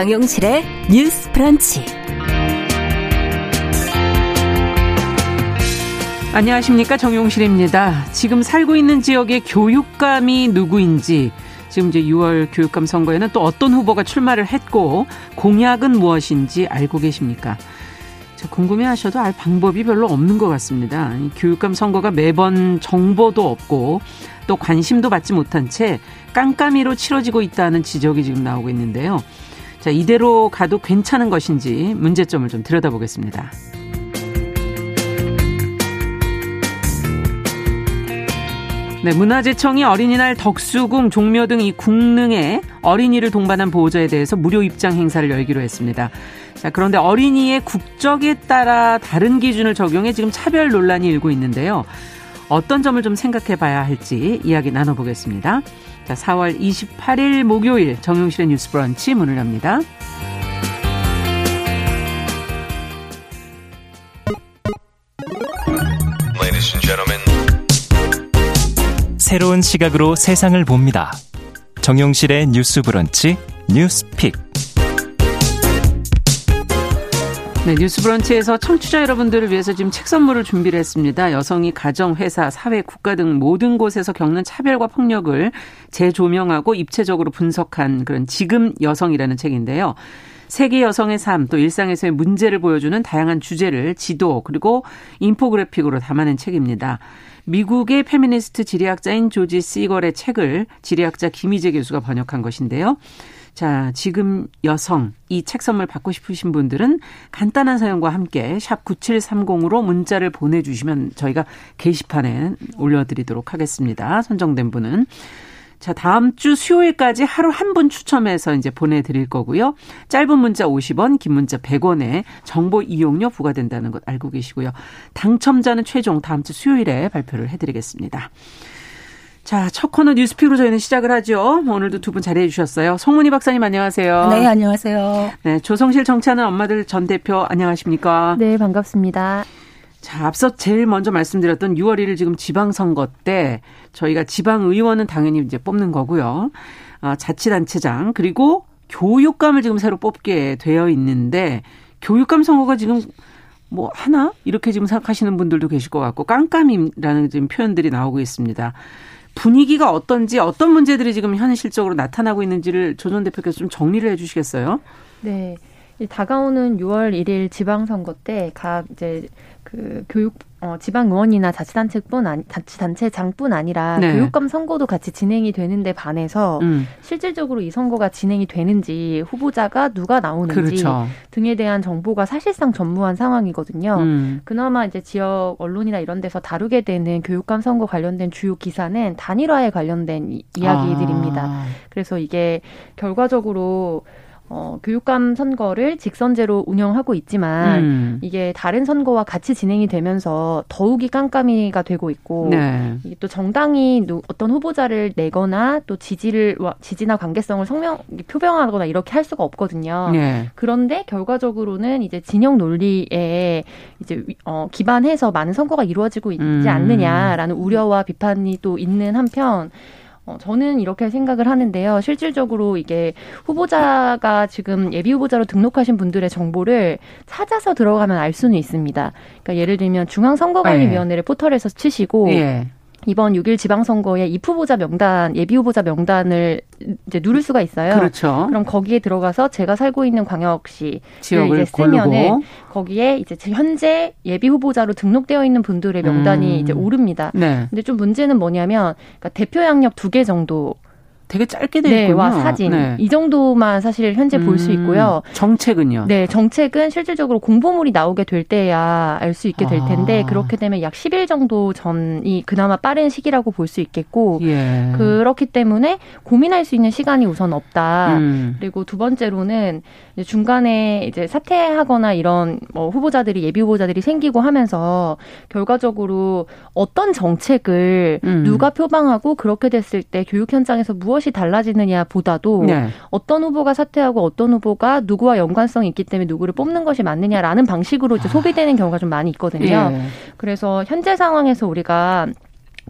정용실의 뉴스 프런치. 안녕하십니까. 정용실입니다. 지금 살고 있는 지역의 교육감이 누구인지, 지금 이제 6월 교육감 선거에는 또 어떤 후보가 출마를 했고, 공약은 무엇인지 알고 계십니까? 궁금해 하셔도 알 방법이 별로 없는 것 같습니다. 교육감 선거가 매번 정보도 없고 또 관심도 받지 못한 채 깜깜이로 치러지고 있다는 지적이 지금 나오고 있는데요. 자, 이대로 가도 괜찮은 것인지 문제점을 좀 들여다보겠습니다. 네, 문화재청이 어린이날 덕수궁, 종묘 등이 궁릉에 어린이를 동반한 보호자에 대해서 무료 입장 행사를 열기로 했습니다. 자, 그런데 어린이의 국적에 따라 다른 기준을 적용해 지금 차별 논란이 일고 있는데요. 어떤 점을 좀 생각해 봐야 할지 이야기 나눠보겠습니다. 자, 4월 28일 목요일 정용실의 뉴스 브런치 문을 엽니다. 새로운 시각으로 세상을 봅니다. 정용실의 뉴스 브런치 뉴스 픽. 네, 뉴스 브런치에서 청취자 여러분들을 위해서 지금 책 선물을 준비를 했습니다. 여성이 가정, 회사, 사회, 국가 등 모든 곳에서 겪는 차별과 폭력을 재조명하고 입체적으로 분석한 그런 지금 여성이라는 책인데요. 세계 여성의 삶, 또 일상에서의 문제를 보여주는 다양한 주제를 지도, 그리고 인포그래픽으로 담아낸 책입니다. 미국의 페미니스트 지리학자인 조니 시거의 책을 지리학자 김이재 교수가 번역한 것인데요. 자, 지금 여성 이 책 선물 받고 싶으신 분들은 간단한 사연과 함께 샵 9730으로 문자를 보내 주시면 저희가 게시판에 올려 드리도록 하겠습니다. 선정된 분은. 자, 다음 주 수요일까지 하루 한 분 추첨해서 이제 보내드릴 거고요. 짧은 문자 50원, 긴 문자 100원에 정보 이용료 부과된다는 것 알고 계시고요. 당첨자는 최종 다음 주 수요일에 발표를 해드리겠습니다. 자, 첫 코너 뉴스픽으로 저희는 시작을 하죠. 오늘도 두 분 자리해 주셨어요. 송문희 박사님 안녕하세요. 네, 안녕하세요. 네, 조성실 정치하는 엄마들 전 대표 안녕하십니까? 네, 반갑습니다. 자, 앞서 제일 먼저 말씀드렸던 6월 1일 지금 지방선거 때 저희가 지방의원은 당연히 이제 뽑는 거고요. 아, 자치단체장 그리고 교육감을 지금 새로 뽑게 되어 있는데 교육감 선거가 지금 뭐 하나 이렇게 지금 생각하시는 분들도 계실 것 같고 깜깜이라는 지금 표현들이 나오고 있습니다. 분위기가 어떤지 어떤 문제들이 지금 현실적으로 나타나고 있는지를 조전 대표께서 좀 정리를 해 주시겠어요? 네. 다가오는 6월 1일 지방선거 때 각 이제 그 교육 어, 지방 의원이나 자치단체뿐 아니 자치단체장뿐 아니라 네. 교육감 선거도 같이 진행이 되는데 반해서 음. 실질적으로 이 선거가 진행이 되는지 후보자가 누가 나오는지 그렇죠. 등에 대한 정보가 사실상 전무한 상황이거든요. 음. 그나마 이제 지역 언론이나 이런 데서 다루게 되는 교육감 선거 관련된 주요 기사는 단일화에 관련된 이, 이야기들입니다. 아. 그래서 이게 결과적으로 어, 교육감 선거를 직선제로 운영하고 있지만 음. 이게 다른 선거와 같이 진행이 되면서 더욱이 깜깜이가 되고 있고 네. 이게 또 정당이 어떤 후보자를 내거나 또 지지를 지지나 관계성을 성명 표명하거나 이렇게 할 수가 없거든요. 네. 그런데 결과적으로는 이제 진영 논리에 이제 어, 기반해서 많은 선거가 이루어지고 있지 음. 않느냐라는 우려와 비판이 또 있는 한편 어, 저는 이렇게 생각을 하는데요. 실질적으로 이게 후보자가 지금 예비 후보자로 등록하신 분들의 정보를 찾아서 들어가면 알 수는 있습니다. 그러니까 예를 들면 중앙선거관리위원회를 네. 포털에서 치시고 네. 이번 6일 지방선거에 입 후보자 명단, 예비 후보자 명단을 이제 누를 수가 있어요. 그렇죠. 그럼 거기에 들어가서 제가 살고 있는 광역시 지역을 이제 쓰면은 거기에 이제 현재 예비 후보자로 등록되어 있는 분들의 명단이 음. 이제 오릅니다. 네. 근데 좀 문제는 뭐냐면 그러니까 대표 양력 두 개 정도 되게 짧게 돼 있군요. 네, 사진. 네. 이 정도만 사실 현재 음, 볼수 있고요. 정책은요? 네, 정책은 실질적으로 공보물이 나오게 될 때야 알 수 있게 될 텐데 아. 그렇게 되면 약 10일 정도 전이 그나마 빠른 시기라고 볼 수 있겠고 예. 그렇기 때문에 고민할 수 있는 시간이 우선 없다. 음. 그리고 두 번째로는 중간에 이제 사퇴하거나 이런 뭐 후보자들이 예비 후보자들이 생기고 하면서 결과적으로 어떤 정책을 음. 누가 표방하고 그렇게 됐을 때 교육 현장에서 무엇 무엇이 달라지느냐 보다도 네. 어떤 후보가 사퇴하고 어떤 후보가 누구와 연관성이 있기 때문에 누구를 뽑는 것이 맞느냐라는 방식으로 이제 소비되는 경우가 좀 많이 있거든요. 예. 그래서 현재 상황에서 우리가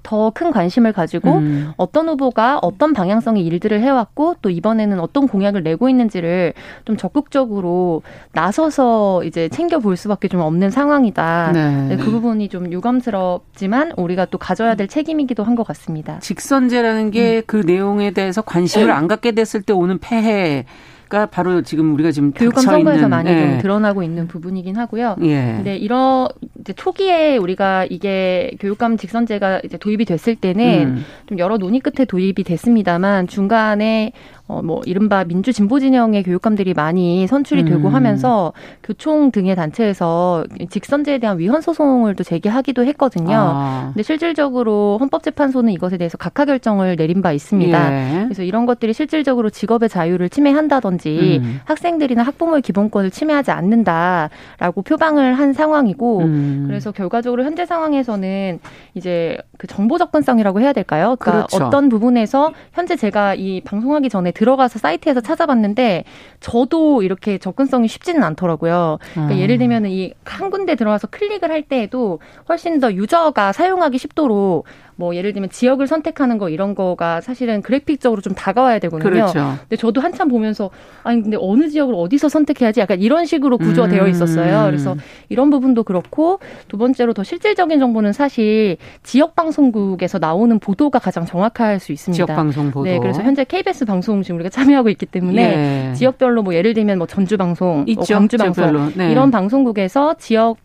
더 큰 관심을 가지고 음. 어떤 후보가 어떤 방향성의 일들을 해왔고 또 이번에는 어떤 공약을 내고 있는지를 좀 적극적으로 나서서 이제 챙겨볼 수밖에 좀 없는 상황이다. 네. 네, 그 부분이 좀 유감스럽지만 우리가 또 가져야 될 책임이기도 한 것 같습니다. 직선제라는 게그 음. 내용에 대해서 관심을 안 갖게 됐을 때 오는 폐해 가 바로 지금 우리가 지금 교육감 선거에서 많이 예. 좀 드러나고 있는 부분이긴 하고요. 예. 근데 이런 이제 초기에 우리가 이게 교육감 직선제가 이제 도입이 됐을 때는 음. 좀 여러 논의 끝에 도입이 됐습니다만 중간에 어, 뭐, 이른바 민주 진보 진영의 교육감들이 많이 선출이 되고 음. 하면서 교총 등의 단체에서 직선제에 대한 위헌 소송을 또 제기하기도 했거든요. 아. 근데 실질적으로 헌법재판소는 이것에 대해서 각하 결정을 내린 바 있습니다. 예. 그래서 이런 것들이 실질적으로 직업의 자유를 침해한다든지 음. 학생들이나 학부모의 기본권을 침해하지 않는다라고 표방을 한 상황이고 음. 그래서 결과적으로 현재 상황에서는 이제 그 정보 접근성이라고 해야 될까요? 그러니까 그렇죠. 어떤 부분에서 현재 제가 이 방송하기 전에 들어가서 사이트에서 찾아봤는데 저도 이렇게 접근성이 쉽지는 않더라고요. 그러니까 음. 예를 들면 이 한 군데 들어가서 클릭을 할 때에도 훨씬 더 유저가 사용하기 쉽도록 뭐 예를 들면 지역을 선택하는 거 이런 거가 사실은 그래픽적으로 좀 다가와야 되거든요. 그렇죠. 근데 저도 한참 보면서 아니 근데 어느 지역을 어디서 선택해야지 약간 이런 식으로 구조가 음. 되어 있었어요. 그래서 이런 부분도 그렇고 두 번째로 더 실질적인 정보는 사실 지역 방송국에서 나오는 보도가 가장 정확할 수 있습니다. 지역 방송 보도. 네, 그래서 현재 KBS 방송 지금 우리가 참여하고 있기 때문에 네. 지역별로 뭐 예를 들면 뭐 전주 방송, 뭐 광주 방송 네. 이런 방송국에서 지역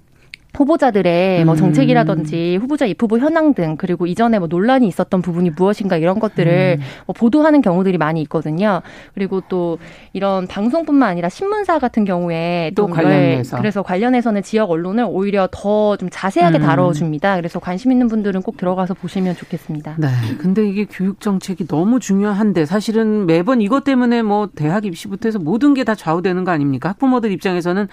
후보자들의 뭐 음. 정책이라든지 후보자 입후보 현황 등 그리고 이전에 뭐 논란이 있었던 부분이 무엇인가 이런 것들을 음. 뭐 보도하는 경우들이 많이 있거든요. 그리고 또 이런 방송뿐만 아니라 신문사 같은 경우에 또 관련해서 그래서 관련해서는 지역 언론을 오히려 더 좀 자세하게 음. 다뤄줍니다. 그래서 관심 있는 분들은 꼭 들어가서 보시면 좋겠습니다. 네. 근데 이게 교육 정책이 너무 중요한데 사실은 매번 이것 때문에 뭐 대학 입시부터 해서 모든 게 다 좌우되는 거 아닙니까? 학부모들 입장에서는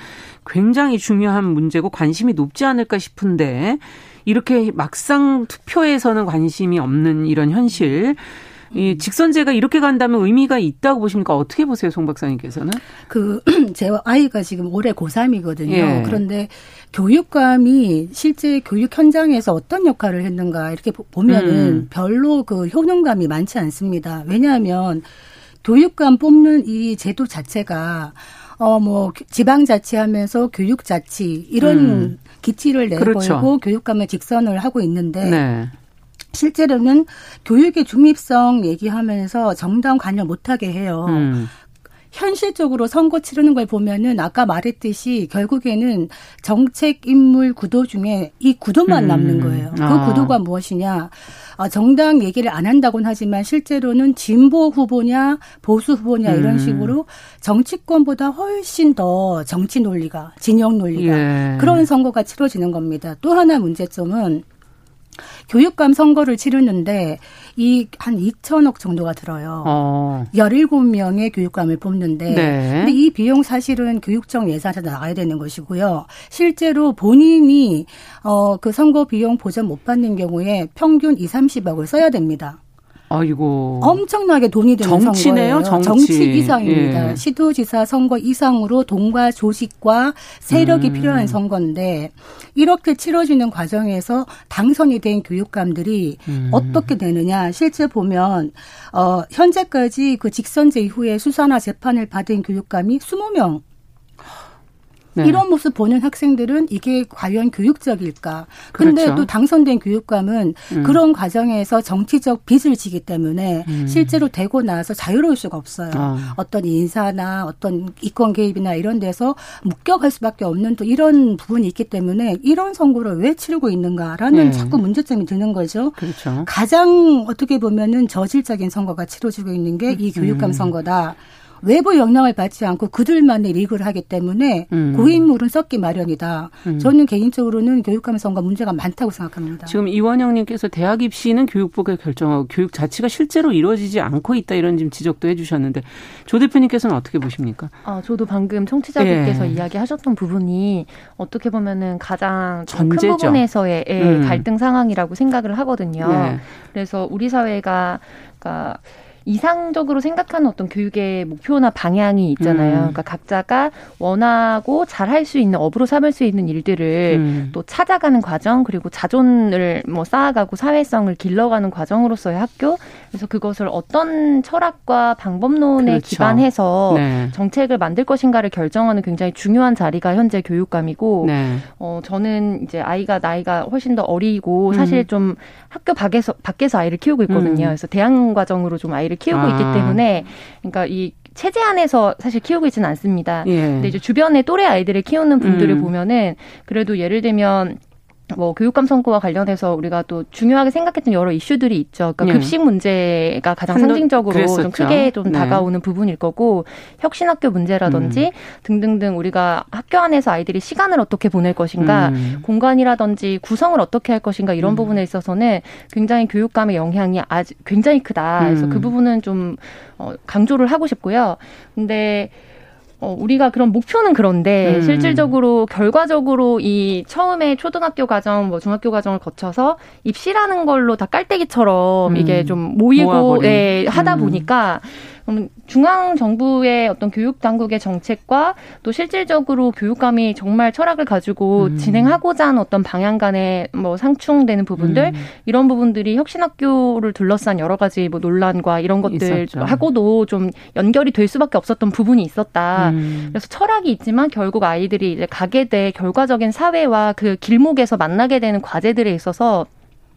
굉장히 중요한 문제고 관심이 높. 높지 않을까 싶은데 이렇게 막상 투표에서는 관심이 없는 이런 현실. 이 직선제가 이렇게 간다면 의미가 있다고 보십니까? 어떻게 보세요, 송 박사님께서는? 그, 제 아이가 지금 올해 고3이거든요. 예. 그런데 교육감이 실제 교육 현장에서 어떤 역할을 했는가 이렇게 보면은 음. 별로 그 효능감이 많지 않습니다. 왜냐하면 교육감 뽑는 이 제도 자체가 어, 뭐, 지방 자치하면서 교육 자치, 이런 음. 기치를 내걸고 그렇죠. 교육감을 직선을 하고 있는데, 네. 실제로는 교육의 중립성 얘기하면서 정당 관여 못하게 해요. 음. 현실적으로 선거 치르는 걸 보면은 아까 말했듯이 결국에는 정책 인물 구도 중에 이 구도만 음. 남는 거예요. 그 아. 구도가 무엇이냐? 어, 정당 얘기를 안 한다고는 하지만 실제로는 진보 후보냐 보수 후보냐 이런 음. 식으로 정치권보다 훨씬 더 정치 논리가 진영 논리가 예. 그런 선거가 치러지는 겁니다. 또 하나 문제점은 교육감 선거를 치르는데 이 한 2천억 정도가 들어요. 어. 17명의 교육감을 뽑는데 네. 근데 이 비용 사실은 교육청 예산에서 나가야 되는 것이고요. 실제로 본인이 어 그 선거 비용 보전 못 받는 경우에 평균 2, 30억을 써야 됩니다. 아이고. 엄청나게 돈이 드는 정치네요. 정치. 정치 이상입니다. 예. 시도지사 선거 이상으로 돈과 조직과 세력이 음. 필요한 선거인데 이렇게 치러지는 과정에서 당선이 된 교육감들이 음. 어떻게 되느냐 실제 보면 어 현재까지 그 직선제 이후에 수사나 재판을 받은 교육감이 20명 네. 이런 모습 보는 학생들은 이게 과연 교육적일까? 근데 그렇죠. 또 당선된 교육감은 음. 그런 과정에서 정치적 빚을 지기 때문에 음. 실제로 되고 나서 자유로울 수가 없어요. 어. 어떤 인사나 어떤 이권 개입이나 이런 데서 묶여갈 수밖에 없는 또 이런 부분이 있기 때문에 이런 선거를 왜 치르고 있는가라는 네. 자꾸 문제점이 드는 거죠. 그렇죠. 가장 어떻게 보면은 저질적인 선거가 치러지고 있는 게이 교육감 음. 선거다. 외부 영향을 받지 않고 그들만의 리그를 하기 때문에 음. 고인물은 썩기 마련이다. 음. 저는 개인적으로는 교육감 선거 문제가 많다고 생각합니다. 지금 이원영님께서 대학 입시는 교육부가 결정하고 교육 자체가 실제로 이루어지지 않고 있다 이런 지금 지적도 해주셨는데 조 대표님께서는 어떻게 보십니까? 아 저도 방금 청취자분께서 예. 이야기하셨던 부분이 어떻게 보면은 가장 큰 부분에서의 음. 갈등 상황이라고 생각을 하거든요. 예. 그래서 우리 사회가 그러니까 이상적으로 생각하는 어떤 교육의 목표나 방향이 있잖아요. 음. 그러니까 각자가 원하고 잘 할 수 있는 업으로 삼을 수 있는 일들을 음. 또 찾아가는 과정 그리고 자존을 뭐 쌓아가고 사회성을 길러가는 과정으로서의 학교. 그래서 그것을 어떤 철학과 방법론에 그렇죠. 기반해서 네. 정책을 만들 것인가를 결정하는 굉장히 중요한 자리가 현재 교육감이고 네. 어 저는 이제 아이가 나이가 훨씬 더 어리고 음. 사실 좀 학교 밖에서 밖에서 아이를 키우고 있거든요. 음. 그래서 대학 과정으로 좀 아이를 키우고 아. 있기 때문에 그러니까 이 체제 안에서 사실 키우고 있지는 않습니다. 예. 근데 이제 주변에 또래 아이들을 키우는 분들을 음. 보면은 그래도 예를 들면 뭐 교육감 선거와 관련해서 우리가 또 중요하게 생각했던 여러 이슈들이 있죠. 그러니까 네. 급식 문제가 가장 상징적으로 그랬었죠. 좀 크게 좀 네. 다가오는 부분일 거고 혁신학교 문제라든지 음. 등등등 우리가 학교 안에서 아이들이 시간을 어떻게 보낼 것인가, 음. 공간이라든지 구성을 어떻게 할 것인가 이런 음. 부분에 있어서는 굉장히 교육감의 영향이 아주 굉장히 크다. 그래서 그 음. 부분은 좀 어, 강조를 하고 싶고요. 근데 어, 우리가 그런 목표는 그런데 음. 실질적으로 결과적으로 이 처음에 초등학교 과정, 뭐 중학교 과정을 거쳐서 입시라는 걸로 다 깔때기처럼 음. 이게 좀 모이고 예, 하다 음. 보니까 그럼 중앙 정부의 어떤 교육 당국의 정책과 또 실질적으로 교육감이 정말 철학을 가지고 음. 진행하고자 하는 어떤 방향 간에 뭐 상충되는 부분들 음. 이런 부분들이 혁신학교를 둘러싼 여러 가지 뭐 논란과 이런 것들 있었죠. 하고도 좀 연결이 될 수밖에 없었던 부분이 있었다. 음. 그래서 철학이 있지만 결국 아이들이 이제 가게 될 결과적인 사회와 그 길목에서 만나게 되는 과제들에 있어서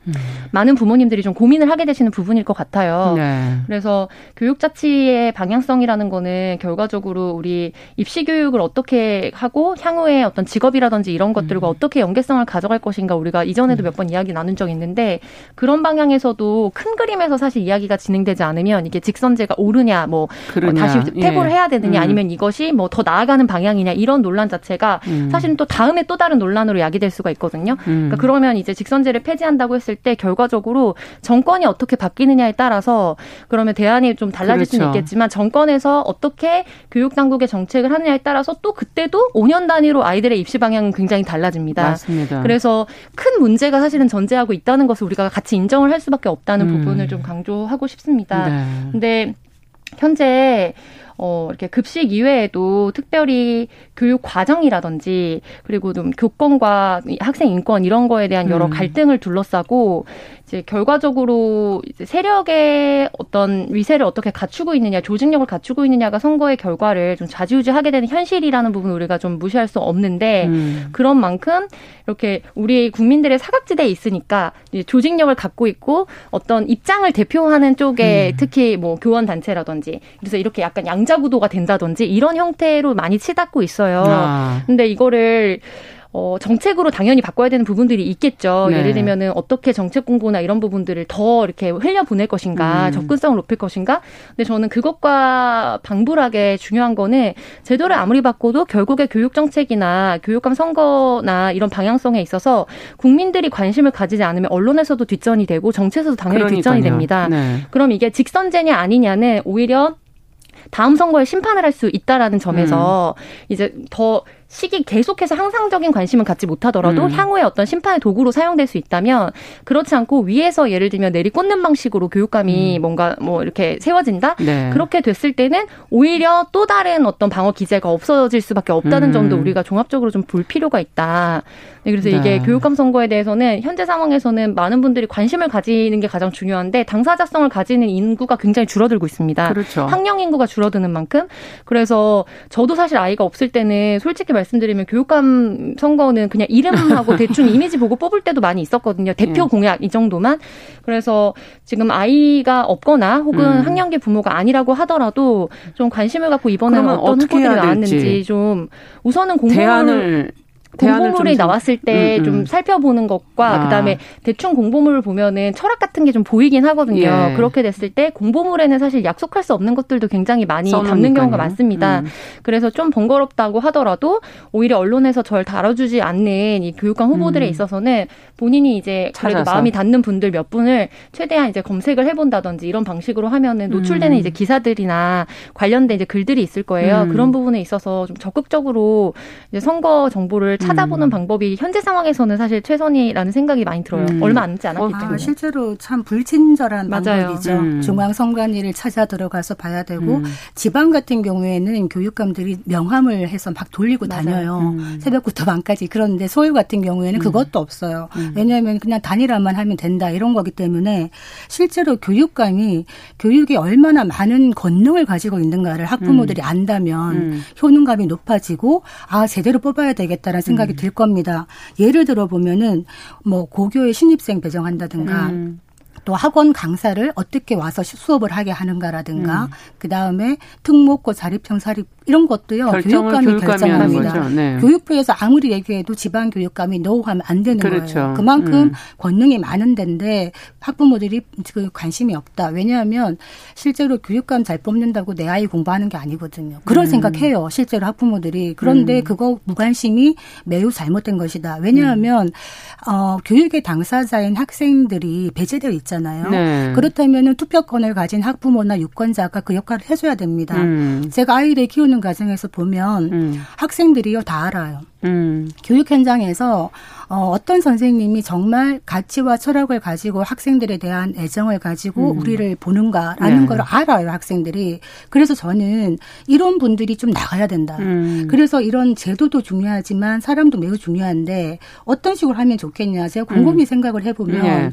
음. 많은 부모님들이 좀 고민을 하게 되시는 부분일 것 같아요. 네. 그래서 교육 자치의 방향성이라는 거는 결과적으로 우리 입시 교육을 어떻게 하고 향후에 어떤 직업이라든지 이런 것들과 음. 어떻게 연계성을 가져갈 것인가 우리가 이전에도 음. 몇번 이야기 나눈 적 있는데 그런 방향에서도 큰 그림에서 사실 이야기가 진행되지 않으면 이게 직선제가 옳으냐 뭐, 뭐 다시 퇴보를 예. 해야 되느냐 음. 아니면 이것이 뭐 더 나아가는 방향이냐 이런 논란 자체가 음. 사실은 또 다음에 또 다른 논란으로 야기될 수가 있거든요. 음. 그러니까 그러면 이제 직선제를 폐지한다고 했을 했을 때 결과적으로 정권이 어떻게 바뀌느냐에 따라서 그러면 대안이 좀 달라질 그렇죠. 수는 있겠지만 정권에서 어떻게 교육 당국의 정책을 하느냐에 따라서 또 그때도 5년 단위로 아이들의 입시 방향은 굉장히 달라집니다. 맞습니다. 그래서 큰 문제가 사실은 전제하고 있다는 것을 우리가 같이 인정을 할 수밖에 없다는 음. 부분을 좀 강조하고 싶습니다. 네. 근데 현재 어, 이렇게 급식 이외에도 특별히 교육 과정이라든지 그리고 좀 교권과 학생 인권 이런 거에 대한 여러 음. 갈등을 둘러싸고 이제 결과적으로 이제 세력의 어떤 위세를 어떻게 갖추고 있느냐, 조직력을 갖추고 있느냐가 선거의 결과를 좀 좌지우지하게 되는 현실이라는 부분 우리가 좀 무시할 수 없는데 음. 그런 만큼 이렇게 우리 국민들의 사각지대에 있으니까 조직력을 갖고 있고 어떤 입장을 대표하는 쪽에 음. 특히 뭐 교원 단체라든지 그래서 이렇게 약간 양자 구도가 된다든지 이런 형태로 많이 치닫고 있어요. 아. 근데 이거를 어, 정책으로 당연히 바꿔야 되는 부분들이 있겠죠. 네. 예를 들면은 어떻게 정책 공고나 이런 부분들을 더 이렇게 흘려 보낼 것인가, 음. 접근성을 높일 것인가. 근데 저는 그것과 방불하게 중요한 거는 제도를 아무리 바꿔도 결국에 교육 정책이나 교육감 선거나 이런 방향성에 있어서 국민들이 관심을 가지지 않으면 언론에서도 뒷전이 되고 정책에서도 당연히 그러니까요. 뒷전이 됩니다. 네. 그럼 이게 직선제냐 아니냐는 오히려 다음 선거에 심판을 할 수 있다라는 점에서 음. 이제 더 시기 계속해서 항상적인 관심을 갖지 못하더라도 음. 향후에 어떤 심판의 도구로 사용될 수 있다면 그렇지 않고 위에서 예를 들면 내리 꽂는 방식으로 교육감이 음. 뭔가 뭐 이렇게 세워진다 네. 그렇게 됐을 때는 오히려 또 다른 어떤 방어 기제가 없어질 수밖에 없다는 음. 점도 우리가 종합적으로 좀 볼 필요가 있다. 네, 그래서 네. 이게 교육감 선거에 대해서는 현재 상황에서는 많은 분들이 관심을 가지는 게 가장 중요한데 당사자성을 가지는 인구가 굉장히 줄어들고 있습니다. 그렇죠. 학령 인구가 줄어드는 만큼 그래서 저도 사실 아이가 없을 때는 솔직히 말씀드리면 교육감 선거는 그냥 이름하고 대충 이미지 보고 뽑을 때도 많이 있었거든요. 대표 예. 공약 이 정도만. 그래서 지금 아이가 없거나 혹은 음. 학령기 부모가 아니라고 하더라도 좀 관심을 갖고 이번에는 어떤 후보들이 나왔는지 좀 우선은 공부를 공보물이 나왔을 때좀 음, 음. 살펴보는 것과 아. 그다음에 대충 공보물을 보면은 철학 같은 게 좀 보이긴 하거든요. 예. 그렇게 됐을 때 공보물에는 사실 약속할 수 없는 것들도 굉장히 많이 써놓으니까요. 담는 경우가 많습니다. 음. 그래서 좀 번거롭다고 하더라도 오히려 언론에서 절 다뤄주지 않는 이 교육감 후보들에 음. 있어서는 본인이 이제 그래도 마음이 닿는 분들 몇 분을 최대한 이제 검색을 해본다든지 이런 방식으로 하면은 노출되는 음. 이제 기사들이나 관련된 이제 글들이 있을 거예요. 음. 그런 부분에 있어서 좀 적극적으로 이제 선거 정보를 찾아보는 음. 방법이 현재 상황에서는 사실 최선이라는 생각이 많이 들어요. 음. 얼마 남지 않았기 어, 때문에. 아, 실제로 참 불친절한 맞아요. 방법이죠. 음. 중앙선관위를 찾아 들어가서 봐야 되고 음. 지방 같은 경우에는 교육감들이 명함을 해서 막 돌리고 맞아요. 다녀요. 음. 새벽부터 밤까지. 그런데 서울 같은 경우에는 그것도 없어요. 왜냐하면 그냥 단일화만 하면 된다 이런 거기 때문에 실제로 교육감이 교육에 얼마나 많은 권능을 가지고 있는가를 학부모들이 안다면 효능감이 높아지고 아 제대로 뽑아야 되겠다라는 생각이 음. 들 겁니다. 예를 들어 보면은 뭐 고교의 신입생 배정한다든가 음. 또 학원 강사를 어떻게 와서 수업을 하게 하는가라든가 음. 그 다음에 특목고 자립형 사립 이런 것도요 교육감이, 결정합니다. 네. 교육부에서 아무리 얘기해도 지방 교육감이 노하면 안 되는 그렇죠. 거예요. 그만큼 음. 권능이 많은 데인데 학부모들이 그 관심이 없다. 왜냐하면 실제로 교육감 잘 뽑는다고 내 아이 공부하는 게 아니거든요. 그런 음. 생각해요. 실제로 학부모들이 그런데 음. 그거 무관심이 매우 잘못된 것이다. 왜냐하면 어, 교육의 당사자인 학생들이 배제되어 있잖아요. 네. 그렇다면 투표권을 가진 학부모나 유권자가 그 역할을 해줘야 됩니다. 음. 제가 아이를 키우는 키우는 과정에서 보면 음. 학생들이요 다 알아요. 음. 교육 현장에서 어, 어떤 선생님이 정말 가치와 철학을 가지고 학생들에 대한 애정을 가지고 음. 우리를 보는가라는 네. 걸 알아요 학생들이. 그래서 저는 이런 분들이 좀 나가야 된다. 음. 그래서 이런 제도도 중요하지만 사람도 매우 중요한데 어떤 식으로 하면 좋겠냐 제가 곰곰이 음. 생각을 해보면. 네.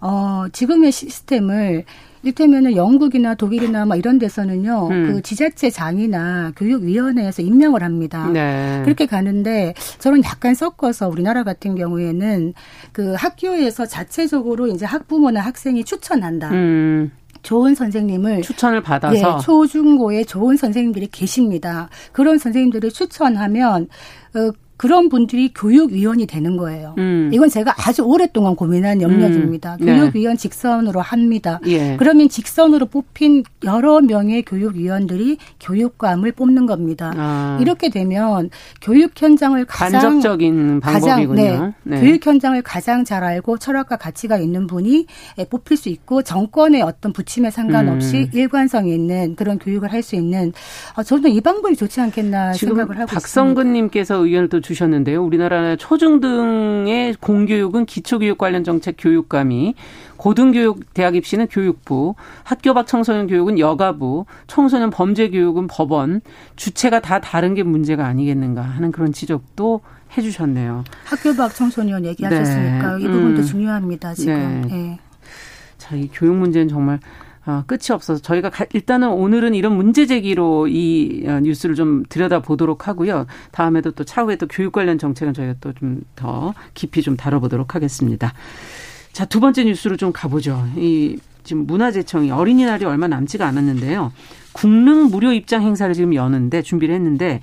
어, 지금의 시스템을 이를테면은 영국이나 독일이나 막 이런 데서는요, 음. 그 지자체장이나 교육위원회에서 임명을 합니다. 네. 그렇게 가는데 저는 약간 섞어서 우리나라 같은 경우에는 그 학교에서 자체적으로 이제 학부모나 학생이 추천한다. 음. 좋은 선생님을 추천을 받아서 예, 초중고에 좋은 선생님들이 계십니다. 그런 선생님들을 추천하면 어, 그런 분들이 교육위원이 되는 거예요. 음. 이건 제가 아주 오랫동안 고민한 영역입니다. 음. 네. 교육위원 직선으로 합니다. 예. 그러면 직선으로 뽑힌 여러 명의 교육위원들이 교육감을 뽑는 겁니다. 아. 이렇게 되면 교육 현장을 가장 간접적인 방법이군요. 가장, 네. 네. 교육 현장을 가장 잘 알고 철학과 가치가 있는 분이 뽑힐 수 있고 정권의 어떤 부침에 상관없이 음. 일관성 있는 그런 교육을 할 수 있는 어, 저는 이 방법이 좋지 않겠나 생각을 하고 박성근님께서 의견을 또 주셨는데요. 우리나라 초중등의 공교육은 기초교육 관련 정책 교육감이 고등교육 대학 입시는 교육부, 학교 밖 청소년 교육은 여가부, 청소년 범죄 교육은 법원, 주체가 다 다른 게 문제가 아니겠는가 하는 그런 지적도 해주셨네요. 학교 밖 청소년 얘기하셨으니까 네. 이 부분도 음. 중요합니다. 지금. 네. 네. 자, 이 교육 문제는 정말 어, 끝이 없어서 저희가 가, 일단은 오늘은 이런 문제 제기로 이 어, 뉴스를 좀 들여다 보도록 하고요. 다음에도 또 차후에 또 교육 관련 정책은 저희가 또 좀 더 깊이 좀 다뤄보도록 하겠습니다. 자, 두 번째 뉴스로 좀 가보죠. 이 지금 문화재청이 어린이날이 얼마 남지가 않았는데요. 국능 무료 입장 행사를 지금 여는데 준비를 했는데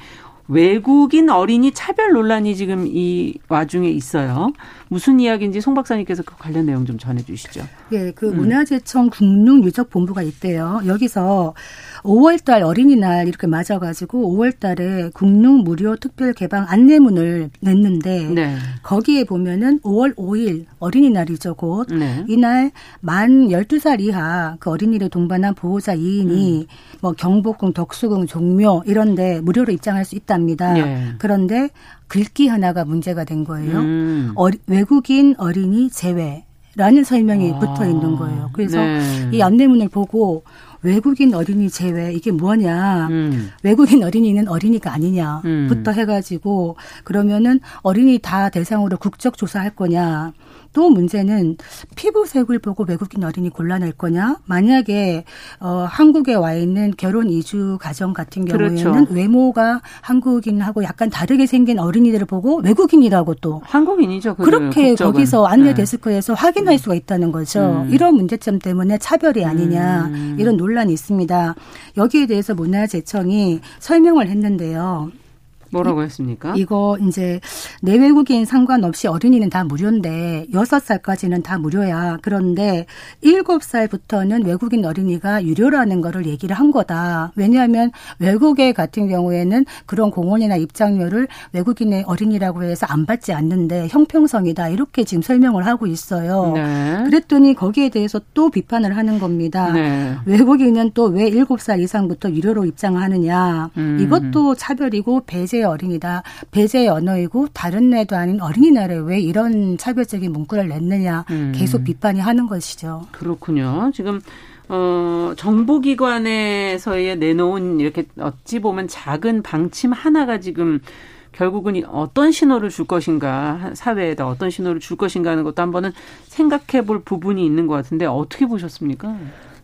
외국인 어린이 차별 논란이 지금 이 와중에 있어요. 무슨 이야기인지 송 박사님께서 그 관련 내용 좀 전해주시죠. 예, 그 음. 문화재청 국능 유적 본부가 있대요. 여기서 5월달 어린이날 이렇게 맞아가지고 5월달에 국능 무료 특별 개방 안내문을 냈는데 네. 거기에 보면은 5월 5일 어린이날이죠 곧 네. 이날 만 12살 이하 그 어린이를 동반한 보호자 2인이 음. 뭐 경복궁, 덕수궁, 종묘 이런데 무료로 입장할 수 있답니다. 네. 그런데 글귀 하나가 문제가 된 거예요. 음. 어리, 외국인 어린이 제외. 라는 설명이 아, 붙어 있는 거예요. 그래서 네. 이 안내문을 보고 외국인 어린이 제외 이게 뭐냐 음. 외국인 어린이는 어린이가 아니냐부터 음. 해가지고 그러면은 어린이 다 대상으로 국적 조사할 거냐 또 문제는 피부색을 보고 외국인 어린이 골라낼 거냐? 만약에 어 한국에 와 있는 결혼 이주 가정 같은 경우에는 그렇죠. 외모가 한국인하고 약간 다르게 생긴 어린이들을 보고 외국인이라고 또 한국인이죠. 그렇게 국적은. 거기서 안내 네. 데스크에서 네. 확인할 수가 있다는 거죠. 음. 이런 문제점 때문에 차별이 아니냐 음. 이런 논란이 있습니다. 여기에 대해서 문화재청이 설명을 했는데요. 뭐라고 했습니까? 이거 이제 내외국인 상관없이 어린이는 다 무료인데 여섯 살까지는 다 무료야. 그런데 일곱 살부터는 외국인 어린이가 유료라는 거를 얘기를 한 거다. 왜냐하면 외국에 같은 경우에는 그런 공원이나 입장료를 외국인의 어린이라고 해서 안 받지 않는데 형평성이다. 이렇게 지금 설명을 하고 있어요. 네. 그랬더니 거기에 대해서 또 비판을 하는 겁니다. 네. 외국인은 또 왜 일곱 살 이상부터 유료로 입장하느냐. 음. 이것도 차별이고 배제 어린이다. 배제의 언어이고 다른 애도 아닌 어린이날에 왜 이런 차별적인 문구를 냈느냐 음. 계속 비판이 하는 것이죠. 그렇군요. 지금 어, 정보기관에서의 내놓은 이렇게 어찌 보면 작은 방침 하나가 지금 결국은 어떤 신호를 줄 것인가 사회에다 어떤 신호를 줄 것인가 하는 것도 한번은 생각해 볼 부분이 있는 것 같은데 어떻게 보셨습니까?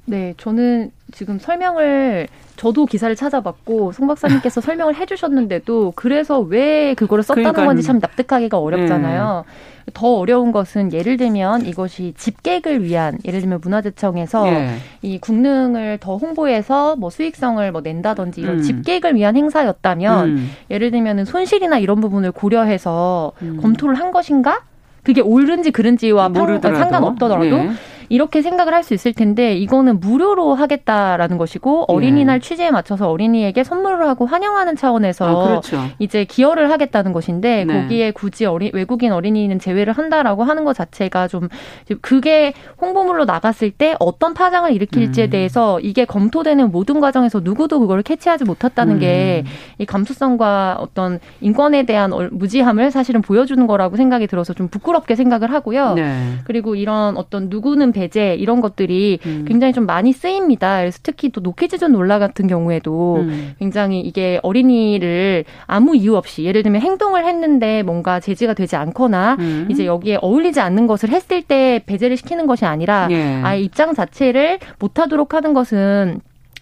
네, 저는 지금 설명을 저도 기사를 찾아봤고 송 박사님께서 설명을 해주셨는데도 그래서 왜 그거를 썼다는 그러니까, 건지 참 납득하기가 어렵잖아요. 네. 더 어려운 것은 예를 들면 이것이 집객을 위한 예를 들면 문화재청에서 네. 이 국능을 더 홍보해서 뭐 수익성을 뭐 낸다든지 이런 음. 집객을 위한 행사였다면 음. 예를 들면은 손실이나 이런 부분을 고려해서 음. 검토를 한 것인가? 그게 옳은지 그른지와 상관없더라도 네. 이렇게 생각을 할 수 있을 텐데 이거는 무료로 하겠다라는 것이고 어린이날 예. 취지에 맞춰서 어린이에게 선물을 하고 환영하는 차원에서 아, 그렇죠. 이제 기여를 하겠다는 것인데 네. 거기에 굳이 어린 외국인 어린이는 제외를 한다라고 하는 것 자체가 좀 그게 홍보물로 나갔을 때 어떤 파장을 일으킬지에 음. 대해서 이게 검토되는 모든 과정에서 누구도 그걸 캐치하지 못했다는 음. 게 이 감수성과 어떤 인권에 대한 무지함을 사실은 보여주는 거라고 생각이 들어서 좀 부끄럽게 생각을 하고요. 네. 그리고 이런 어떤 누구는 배제 이런 것들이 음. 굉장히 좀 많이 쓰입니다. 그래서 특히 또 노키즈존 논란 같은 경우에도 음. 굉장히 이게 어린이를 아무 이유 없이 예를 들면 행동을 했는데 뭔가 제지가 되지 않거나 음. 이제 여기에 어울리지 않는 것을 했을 때 배제를 시키는 것이 아니라 예. 아예 입장 자체를 못하도록 하는 것은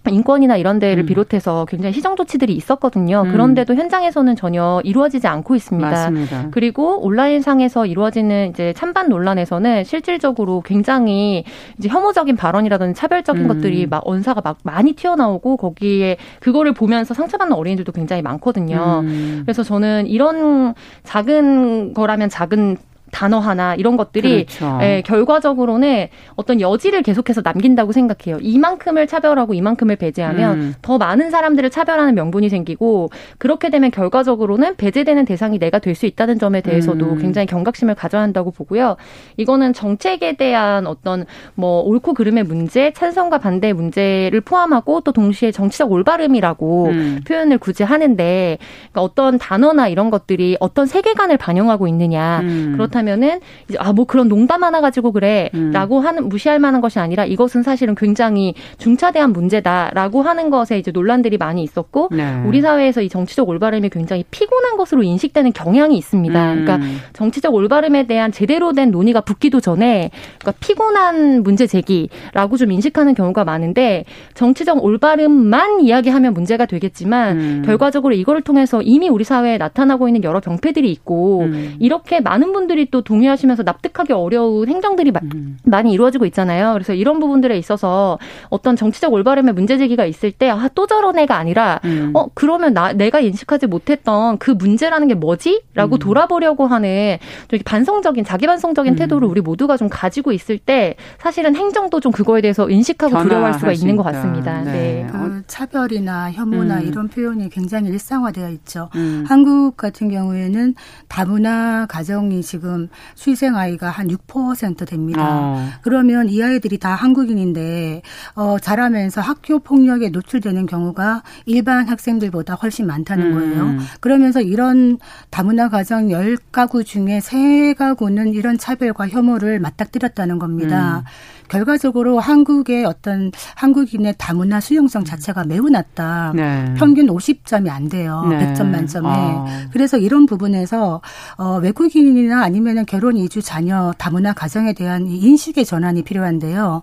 인권이나 이런 데를 음. 비롯해서 굉장히 시정 조치들이 있었거든요. 음. 그런데도 현장에서는 전혀 이루어지지 않고 있습니다. 맞습니다. 그리고 온라인 상에서 이루어지는 이제 찬반 논란에서는 실질적으로 굉장히 이제 혐오적인 발언이라든지 차별적인 음. 것들이 막 언사가 막 많이 튀어나오고 거기에 그거를 보면서 상처받는 어린이들도 굉장히 많거든요. 음. 그래서 저는 이런 작은 거라면 작은 단어 하나 이런 것들이 그렇죠. 예, 결과적으로는 어떤 여지를 계속해서 남긴다고 생각해요. 이만큼을 차별하고 이만큼을 배제하면 음. 더 많은 사람들을 차별하는 명분이 생기고 그렇게 되면 결과적으로는 배제되는 대상이 내가 될 수 있다는 점에 대해서도 음. 굉장히 경각심을 가져야 한다고 보고요. 이거는 정책에 대한 어떤 뭐 옳고 그름의 문제, 찬성과 반대의 문제를 포함하고 또 동시에 정치적 올바름이라고 음. 표현을 굳이 하는데 그러니까 어떤 단어나 이런 것들이 어떤 세계관을 반영하고 있느냐 음. 그렇다 하면은 이제 아 뭐 그런 농담 하나 가지고 그래라고 음. 하는 무시할 만한 것이 아니라 이것은 사실은 굉장히 중차대한 문제다라고 하는 것에 이제 논란들이 많이 있었고 네. 우리 사회에서 이 정치적 올바름이 굉장히 피곤한 것으로 인식되는 경향이 있습니다. 음. 그러니까 정치적 올바름에 대한 제대로 된 논의가 붙기도 전에 그러니까 피곤한 문제 제기라고 좀 인식하는 경우가 많은데 정치적 올바름만 이야기하면 문제가 되겠지만 음. 결과적으로 이거를 통해서 이미 우리 사회에 나타나고 있는 여러 병폐들이 있고 음. 이렇게 많은 분들이 또 동의하시면서 납득하기 어려운 행정들이 음. 많이 이루어지고 있잖아요. 그래서 이런 부분들에 있어서 어떤 정치적 올바름의 문제 제기가 있을 때, 아, 또 저런 애가 아니라, 음. 어, 그러면 나, 내가 인식하지 못했던 그 문제라는 게 뭐지? 라고 음. 돌아보려고 하는 좀 반성적인, 자기 반성적인 음. 태도를 우리 모두가 좀 가지고 있을 때, 사실은 행정도 좀 그거에 대해서 인식하고 두려워할 수가 있는 것 같습니다. 네. 네. 그 차별이나 혐오나 음. 이런 표현이 굉장히 일상화되어 있죠. 음. 한국 같은 경우에는 다문화 가정이 지금 지금 수의생 아이가 한 6% 됩니다. 어. 그러면 이 아이들이 다 한국인인데 어 자라면서 학교 폭력에 노출되는 경우가 일반 학생들보다 훨씬 많다는 음. 거예요. 그러면서 이런 다문화 가정 10가구 중에 3가구는 이런 차별과 혐오를 맞닥뜨렸다는 겁니다. 음. 결과적으로 한국의 어떤 한국인의 다문화 수용성 자체가 매우 낮다. 네. 평균 50점이 안 돼요. 네. 100점 만점에. 아. 그래서 이런 부분에서 어 외국인이나 아니면 은 결혼 이주 자녀 다문화 가정에 대한 인식의 전환이 필요한데요.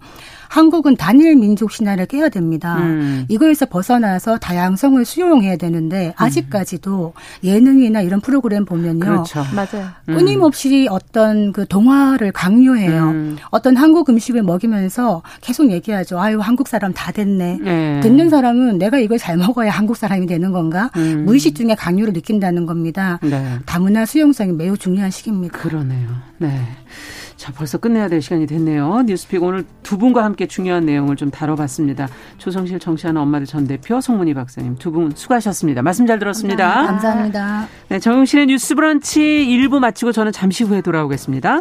한국은 단일 민족 신화를 깨야 됩니다. 음. 이거에서 벗어나서 다양성을 수용해야 되는데 음. 아직까지도 예능이나 이런 프로그램 보면요. 그렇죠. 맞아요. 음. 끊임없이 어떤 그 동화를 강요해요. 음. 어떤 한국 음식을 먹이면서 계속 얘기하죠. 아유, 한국 사람 다 됐네. 네. 듣는 사람은 내가 이걸 잘 먹어야 한국 사람이 되는 건가? 음. 무의식 중에 강요를 느낀다는 겁니다. 네. 다문화 수용성이 매우 중요한 시기입니다. 그러네요. 네. 자, 벌써 끝내야 될 시간이 됐네요. 뉴스픽 오늘 두 분과 함께 중요한 내용을 좀 다뤄봤습니다. 조성실 정치하는 엄마들 전 대표 송문희 박사님 두 분 수고하셨습니다. 말씀 잘 들었습니다. 감사합니다. 감사합니다. 네, 정용실의 뉴스 브런치 1부 마치고 저는 잠시 후에 돌아오겠습니다.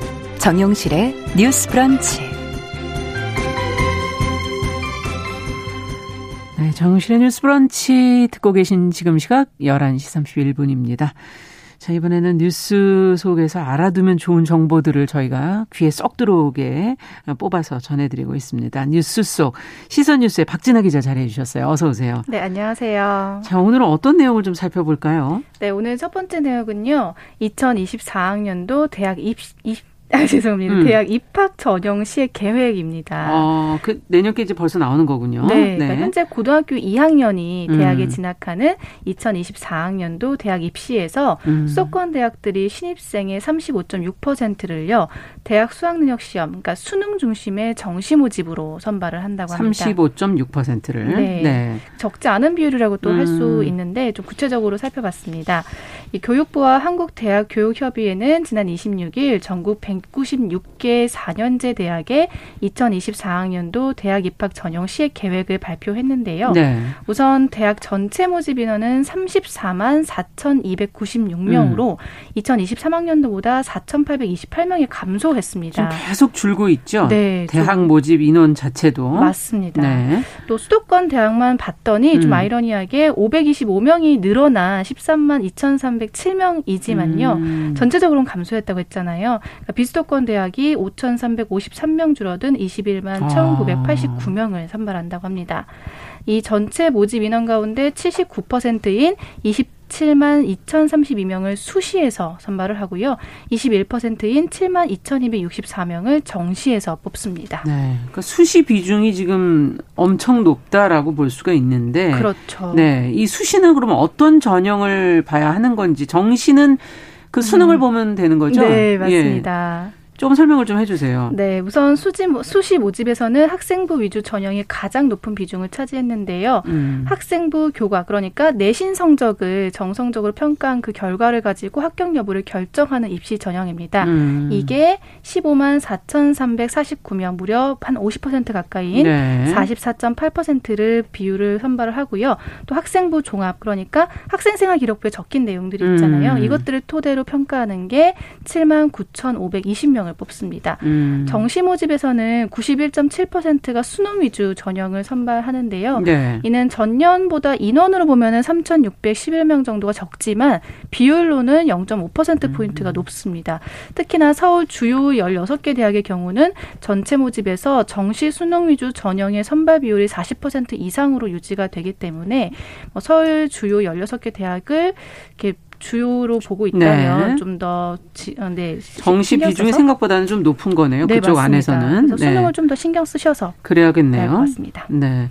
정용실의 뉴스 브런치. 네, 정용실의 뉴스 브런치 듣고 계신 지금 시각 11시 31분입니다. 자, 이번에는 뉴스 속에서 알아두면 좋은 정보들을 저희가 귀에 쏙 들어오게 뽑아서 전해드리고 있습니다. 뉴스 속 시선 뉴스의 박진아 기자 자리해 주셨어요. 어서 오세요. 네, 안녕하세요. 자, 오늘은 어떤 내용을 좀 살펴볼까요? 네, 오늘 첫 번째 내용은요. 2024학년도 대학 입시, 입, 아, 죄송합니다. 음. 대학 입학 전형 시의 계획입니다. 어, 그 내년께 이제 벌써 나오는 거군요. 네. 네. 그러니까 현재 고등학교 2학년이 대학에 음. 진학하는 2024학년도 대학 입시에서 음. 수도권 대학들이 신입생의 35.6%를요. 대학 수학능력 시험, 그러니까 수능 중심의 정시 모집으로 선발을 한다고 합니다. 35.6%를. 네. 네. 적지 않은 비율이라고 또 할수 음. 있는데 좀 구체적으로 살펴봤습니다. 이 교육부와 한국대학교육협의회는 지난 26일 전국 196개 4년제 대학의 2024학년도 대학 입학 전형 시행 계획을 발표했는데요. 네. 우선 대학 전체 모집 인원은 34만 4,296명으로 음. 2023학년도보다 4,828명이 감소했습니다. 계속 줄고 있죠. 네, 대학 좀, 모집 인원 자체도 맞습니다. 네. 또 수도권 대학만 봤더니 음. 좀 아이러니하게 525명이 늘어나 13만 2,307명이지만요. 음. 전체적으로는 감소했다고 했잖아요. 그러니까 비수도권 대학이 5,353명 줄어든 21만 1,989명을 선발한다고 합니다. 이 전체 모집 인원 가운데 79%인 20 7만 2,032명을 수시에서 선발을 하고요. 21%인 7만 2,264명을 정시에서 뽑습니다. 네. 그러니까 수시 비중이 지금 엄청 높다라고 볼 수가 있는데 그렇죠. 네. 이 수시는 그러면 어떤 전형을 봐야 하는 건지 정시는 그 수능을 음. 보면 되는 거죠? 네, 맞습니다. 예. 조금 설명을 좀 해주세요. 네, 우선 수지, 수시 모집에서는 학생부 위주 전형이 가장 높은 비중을 차지했는데요. 음. 학생부 교과 그러니까 내신 성적을 정성적으로 평가한 그 결과를 가지고 합격 여부를 결정하는 입시 전형입니다. 음. 이게 15만 4,349명 무려 한 50% 가까이인 네. 44.8%를 비율을 선발을 하고요. 또 학생부 종합 그러니까 학생생활 기록부에 적힌 내용들이 있잖아요. 음. 이것들을 토대로 평가하는 게 7만 9,520명을 전형을 뽑습니다. 음. 정시 모집에서는 91.7%가 수능 위주 전형을 선발하는데요. 네. 이는 전년보다 인원으로 보면은 3,611명 정도가 적지만 비율로는 0.5% 포인트가 음. 높습니다. 특히나 서울 주요 16개 대학의 경우는 전체 모집에서 정시 수능 위주 전형의 선발 비율이 40% 이상으로 유지가 되기 때문에 뭐 서울 주요 16개 대학을 이렇게 주요로 보고 있다면 네. 좀더 어, 네, 정시 비중이 생각보다는 좀 높은 거네요. 네, 그쪽 맞습니다. 안에서는. 수능을 네. 좀더 신경 쓰셔서 그래야겠네요. 맞습니다. 네.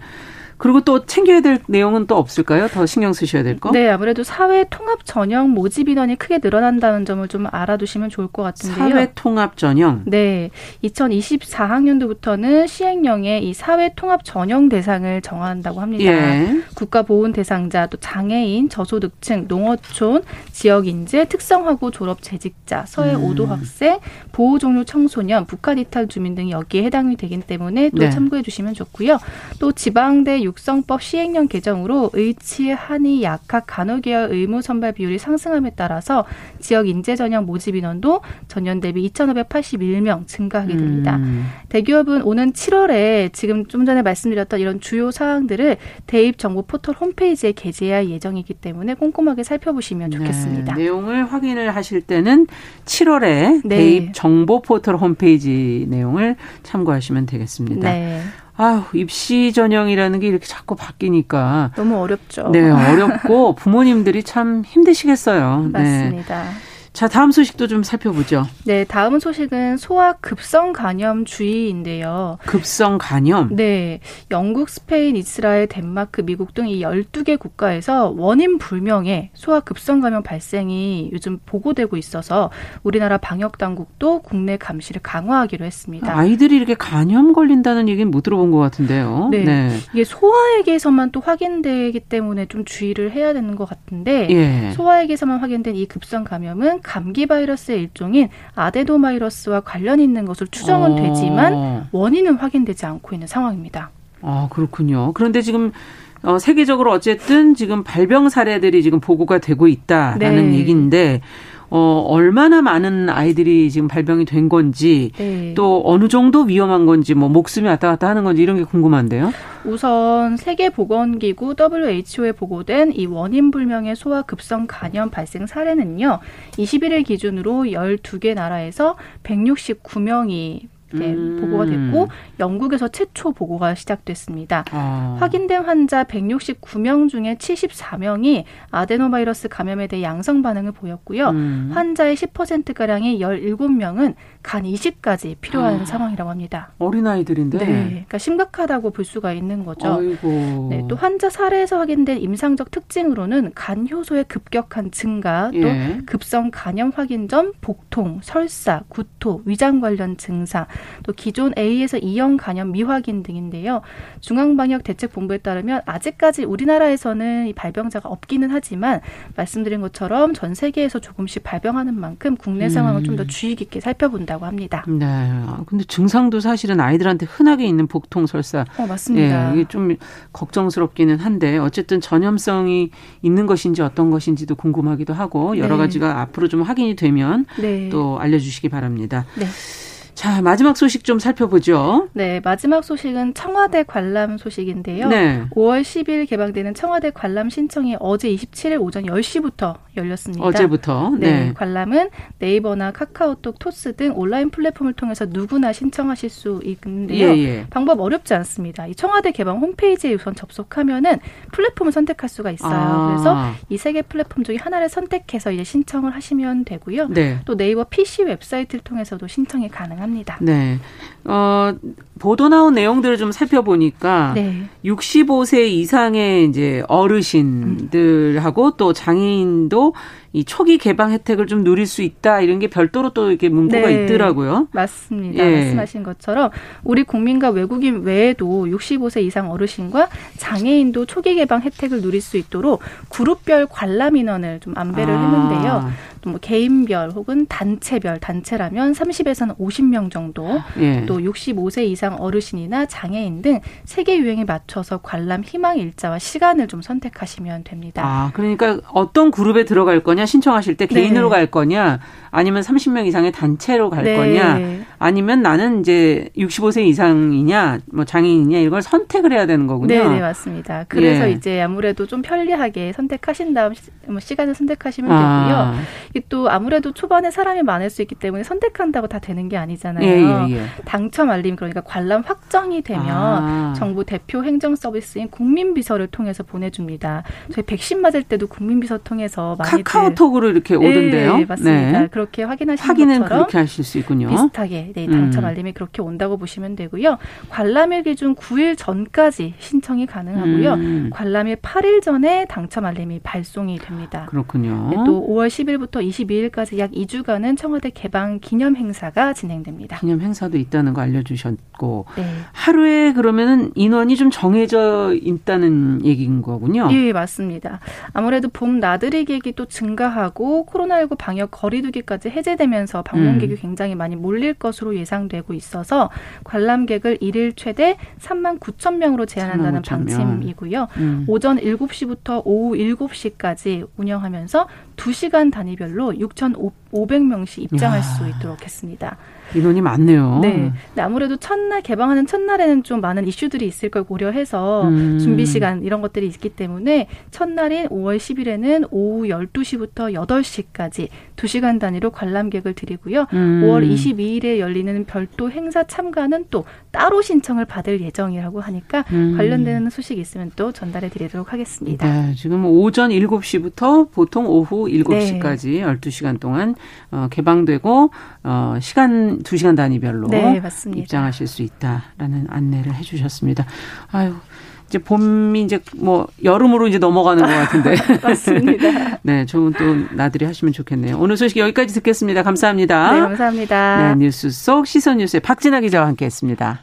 그리고 또 챙겨야 될 내용은 또 없을까요? 더 신경 쓰셔야 될 거? 네, 아무래도 사회 통합 전형 모집 인원이 크게 늘어난다는 점을 좀 알아두시면 좋을 것 같은데요. 사회 통합 전형. 네, 2024학년도부터는 시행령에 이 사회 통합 전형 대상을 정한다고 합니다. 예. 국가 보훈 대상자, 또 장애인, 저소득층, 농어촌, 지역 인재, 특성화고 졸업 재직자, 서해 음. 오도 학생, 보호 종료 청소년, 북한 이탈 주민 등이 여기에 해당이 되기 때문에 또 네. 참고해 주시면 좋고요. 또 지방대 육성법 시행령 개정으로 의치, 한의, 약학, 간호계열 의무 선발 비율이 상승함에 따라서 지역 인재 전형 모집 인원도 전년 대비 2,581명 증가하게 됩니다. 음. 대기업은 오는 7월에 지금 좀 전에 말씀드렸던 이런 주요 사항들을 대입 정보 포털 홈페이지에 게재할 예정이기 때문에 꼼꼼하게 살펴보시면 네, 좋겠습니다. 네, 내용을 확인을 하실 때는 7월에 네. 대입 정보 포털 홈페이지 내용을 참고하시면 되겠습니다. 네. 아유, 입시 전형이라는 게 이렇게 자꾸 바뀌니까. 너무 어렵죠. 네, 어렵고 부모님들이 참 힘드시겠어요. 네. 맞습니다. 네. 자, 다음 소식도 좀 살펴보죠. 네, 다음 소식은 소아 급성 간염 주의인데요. 급성 간염? 네. 영국, 스페인, 이스라엘, 덴마크, 미국 등 이 12개 국가에서 원인 불명의 소아 급성 감염 발생이 요즘 보고되고 있어서 우리나라 방역 당국도 국내 감시를 강화하기로 했습니다. 아이들이 이렇게 간염 걸린다는 얘기는 못 들어본 것 같은데요. 네. 네. 이게 소아에게서만 또 확인되기 때문에 좀 주의를 해야 되는 것 같은데 예. 소아에게서만 확인된 이 급성 감염은 감기 바이러스의 일종인 아데노바이러스와 관련 있는 것으로 추정은 어. 되지만 원인은 확인되지 않고 있는 상황입니다. 아 그렇군요. 그런데 지금 어, 세계적으로 어쨌든 지금 발병 사례들이 지금 보고가 되고 있다라는 네. 얘기인데 어, 얼마나 많은 아이들이 지금 발병이 된 건지 네. 또 어느 정도 위험한 건지 뭐 목숨이 왔다 갔다 하는 건지 이런 게 궁금한데요. 우선 세계보건기구 WHO에 보고된 이 원인 불명의 소아 급성 간염 발생 사례는요. 21일 기준으로 12개 나라에서 169명이 네, 음. 보고가 됐고 영국에서 최초 보고가 시작됐습니다. 아. 확인된 환자 169명 중에 74명이 아데노바이러스 감염에 대해 양성 반응을 보였고요. 음. 환자의 10%가량의 17명은 간 이식까지 필요한 아. 상황이라고 합니다. 어린아이들인데? 네. 그러니까 심각하다고 볼 수가 있는 거죠. 아이고. 네, 또 환자 사례에서 확인된 임상적 특징으로는 간 효소의 급격한 증가, 또 예. 급성 간염 확인점, 복통, 설사, 구토, 위장 관련 증상, 또 기존 A에서 E형 간염 미확인 등인데요. 중앙방역대책본부에 따르면 아직까지 우리나라에서는 이 발병자가 없기는 하지만 말씀드린 것처럼 전 세계에서 조금씩 발병하는 만큼 국내 상황을 음. 좀더 주의 깊게 살펴본다 고 합니다. 네. 아, 근데 증상도 사실은 아이들한테 흔하게 있는 복통 설사. 어, 맞습니다. 예, 이게 좀 걱정스럽기는 한데 어쨌든 전염성이 있는 것인지 어떤 것인지도 궁금하기도 하고 여러 네. 가지가 앞으로 좀 확인이 되면 네. 또 알려 주시기 바랍니다. 네. 자, 마지막 소식 좀 살펴보죠. 네, 마지막 소식은 청와대 관람 소식인데요. 네. 5월 10일 개방되는 청와대 관람 신청이 어제 27일 오전 10시부터 열렸습니다. 어제부터. 네. 네. 관람은 네이버나 카카오톡, 토스 등 온라인 플랫폼을 통해서 누구나 신청하실 수 있는데요. 예, 예. 방법 어렵지 않습니다. 이 청와대 개방 홈페이지에 우선 접속하면은 플랫폼을 선택할 수가 있어요. 아. 그래서 이 세 개 플랫폼 중에 하나를 선택해서 이제 신청을 하시면 되고요. 네. 또 네이버 PC 웹사이트를 통해서도 신청이 가능합니다. 합니다. 네. 어, 보도 나온 내용들을 좀 살펴보니까 네. 65세 이상의 이제 어르신들하고 음. 또 장애인도 이 초기 개방 혜택을 좀 누릴 수 있다 이런 게 별도로 또 이렇게 문구가 네, 있더라고요. 맞습니다. 예. 말씀하신 것처럼 우리 국민과 외국인 외에도 65세 이상 어르신과 장애인도 초기 개방 혜택을 누릴 수 있도록 그룹별 관람 인원을 좀 안배를 아. 했는데요. 또 뭐 개인별 혹은 단체별 단체라면 30에서는 50명 정도 예. 또 65세 이상 어르신이나 장애인 등 세계 유행에 맞춰서 관람 희망 일자와 시간을 좀 선택하시면 됩니다. 아, 그러니까 어떤 그룹에 들어갈 거냐 신청하실 때 개인으로 네. 갈 거냐 아니면 30명 이상의 단체로 갈 네. 거냐 아니면 나는 이제 65세 이상이냐 뭐 장애인이냐 이걸 선택을 해야 되는 거군요. 네, 네 맞습니다. 그래서 예. 이제 아무래도 좀 편리하게 선택하신 다음 뭐 시간을 선택하시면 아. 되고요. 또 아무래도 초반에 사람이 많을 수 있기 때문에 선택한다고 다 되는 게 아니잖아요. 예, 예, 예. 당첨 알림 그러니까 관람 확정이 되면 아. 정부 대표 행정 서비스인 국민비서를 통해서 보내줍니다. 저희 백신 맞을 때도 국민비서 통해서 많이 카카오톡으로 이렇게 오던데요. 네, 맞습니다. 네. 그렇게 확인하시는 확인은 것처럼 그렇게 하실 수 있군요. 비슷하게 네, 당첨 음. 알림이 그렇게 온다고 보시면 되고요. 관람일 기준 9일 전까지 신청이 가능하고요. 음. 관람일 8일 전에 당첨 알림이 발송이 됩니다. 그렇군요. 네, 또 5월 10일부터 22일까지 약 2주간은 청와대 개방 기념 행사가 진행됩니다. 기념 행사도 있다는 거 알려주셨고 네. 하루에 그러면은 인원이 좀 정해져 있다는 얘기인 거군요. 예, 맞습니다. 아무래도 봄 나들이객이 또 증가하고 코로나19 방역 거리두기 까지 해제되면서 방문객이 음. 굉장히 많이 몰릴 것으로 예상되고 있어서 관람객을 일일 최대 3만 9천 명으로 제한한다는 3만 9천 방침이고요. 음. 오전 7시부터 오후 7시까지 운영하면서 2시간 단위별로 6,500명씩 입장할 야. 수 있도록 했습니다. 인원이 많네요. 네. 아무래도 첫날 개방하는 첫날에는 좀 많은 이슈들이 있을 걸 고려해서 음. 준비 시간 이런 것들이 있기 때문에 첫날인 5월 10일에는 오후 12시부터 8시까지 2시간 단위로 관람객을 드리고요. 음. 5월 22일에 열리는 별도 행사 참가는 또 따로 신청을 받을 예정이라고 하니까 음. 관련되는 소식이 있으면 또 전달해 드리도록 하겠습니다. 네, 지금 오전 7시부터 보통 오후 7시까지 네. 12시간 동안 어, 개방되고 어, 시간 두 시간 단위별로 네, 입장하실 수 있다라는 안내를 해 주셨습니다. 아유. 이제 봄이 이제 뭐 여름으로 이제 넘어가는 것 같은데. 맞습니다. 네, 좋은 또 나들이 하시면 좋겠네요. 오늘 소식 여기까지 듣겠습니다. 감사합니다. 네, 감사합니다. 네, 뉴스 속 시선 뉴스의 박진아 기자와 함께했습니다.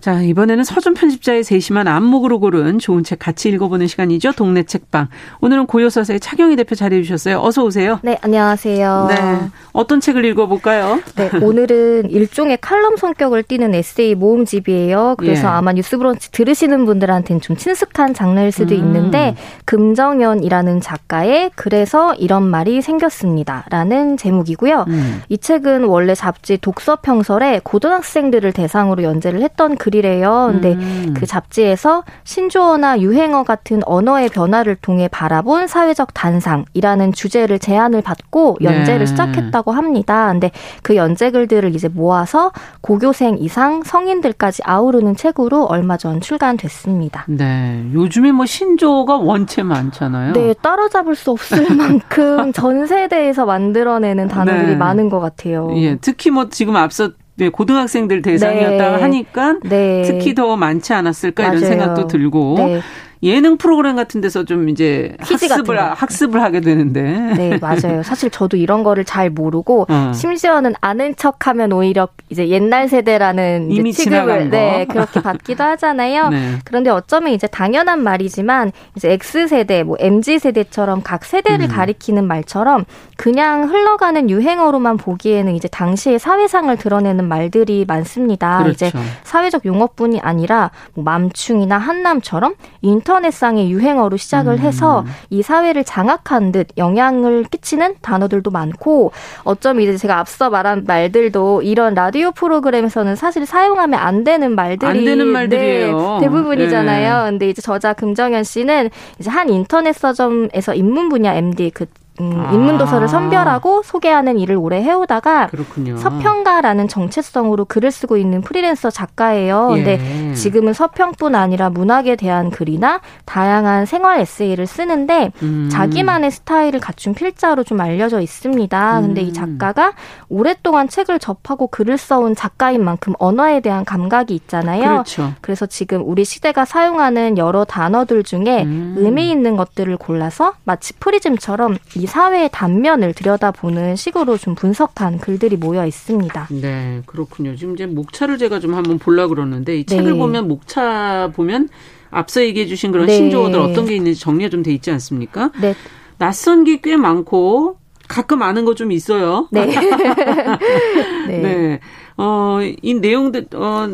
자, 이번에는 서준 편집자의 세심한 안목으로 고른 좋은 책 같이 읽어보는 시간이죠. 동네 책방. 오늘은 고요서사의 차경희 대표 자리해 주셨어요. 어서 오세요. 네, 안녕하세요. 네. 어떤 책을 읽어볼까요? 네, 오늘은 일종의 칼럼 성격을 띠는 에세이 모음집이에요. 그래서 예. 아마 뉴스브런치 들으시는 분들한테는 좀 친숙한 장르일 수도 음. 있는데 금정연이라는 작가의 그래서 이런 말이 생겼습니다라는 제목이고요. 음. 이 책은 원래 잡지 독서 평설에 고등학생들을 대상으로 연재를 했던 글이래요. 근데 음. 그 잡지에서 신조어나 유행어 같은 언어의 변화를 통해 바라본 사회적 단상이라는 주제를 제안을 받고 연재를 네. 시작했다고 합니다. 근데 그 연재 글들을 이제 모아서 고교생 이상 성인들까지 아우르는 책으로 얼마 전 출간됐습니다. 네. 요즘에 뭐 신조어가 원체 많잖아요. 네. 따라잡을 수 없을 만큼 전 세대에서 만들어내는 단어들이 네. 많은 것 같아요. 예. 특히 뭐 지금 앞서 네, 고등학생들 대상이었다가 네. 하니까 네. 특히 더 많지 않았을까 맞아요. 이런 생각도 들고 네. 예능 프로그램 같은 데서 좀 이제 학습을 학습을 하게 되는데. 네, 맞아요. 사실 저도 이런 거를 잘 모르고 어. 심지어는 아는 척하면 오히려 이제 옛날 세대라는 이미 이제 취급을 네, 그렇게 받기도 하잖아요. 네. 그런데 어쩌면 이제 당연한 말이지만 이제 X 세대, 뭐 MZ 세대처럼 각 세대를 음. 가리키는 말처럼 그냥 흘러가는 유행어로만 보기에는 이제 당시의 사회상을 드러내는 말들이 많습니다. 그렇죠. 이제 사회적 용어뿐이 아니라 뭐 맘충이나 한남처럼 인 터넷상의 유행어로 시작을 음. 해서 이 사회를 장악한 듯 영향을 끼치는 단어들도 많고 어쩜 이제 제가 앞서 말한 말들도 이런 라디오 프로그램에서는 사실 사용하면 안 되는 말들이 안 되는 말들이에요. 네, 대부분이잖아요. 네. 근데 이제 저자 금정현 씨는 이제 한 인터넷 서점에서 인문 분야 MD 그 음, 아. 인문도서를 선별하고 소개하는 일을 오래 해오다가 그렇군요. 서평가라는 정체성으로 글을 쓰고 있는 프리랜서 작가예요. 근데 예. 지금은 서평뿐 아니라 문학에 대한 글이나 다양한 생활 에세이를 쓰는데 음. 자기만의 스타일을 갖춘 필자로 좀 알려져 있습니다. 근데 이 음. 작가가 오랫동안 책을 접하고 글을 써온 작가인 만큼 언어에 대한 감각이 있잖아요. 그렇죠. 그래서 지금 우리 시대가 사용하는 여러 단어들 중에 음. 의미 있는 것들을 골라서 마치 프리즘처럼 이 사회의 단면을 들여다보는 식으로 좀 분석한 글들이 모여 있습니다. 네, 그렇군요. 지금 이제 목차를 제가 좀 한번 볼라 그러는데 이 네. 책을 보면 목차 보면 앞서 얘기해 주신 그런 네. 신조어들 어떤 게 있는지 정리가 좀 돼 있지 않습니까? 네. 낯선 게 꽤 많고 가끔 아는 거 좀 있어요. 네. 네. 네. 어, 이 내용들, 어,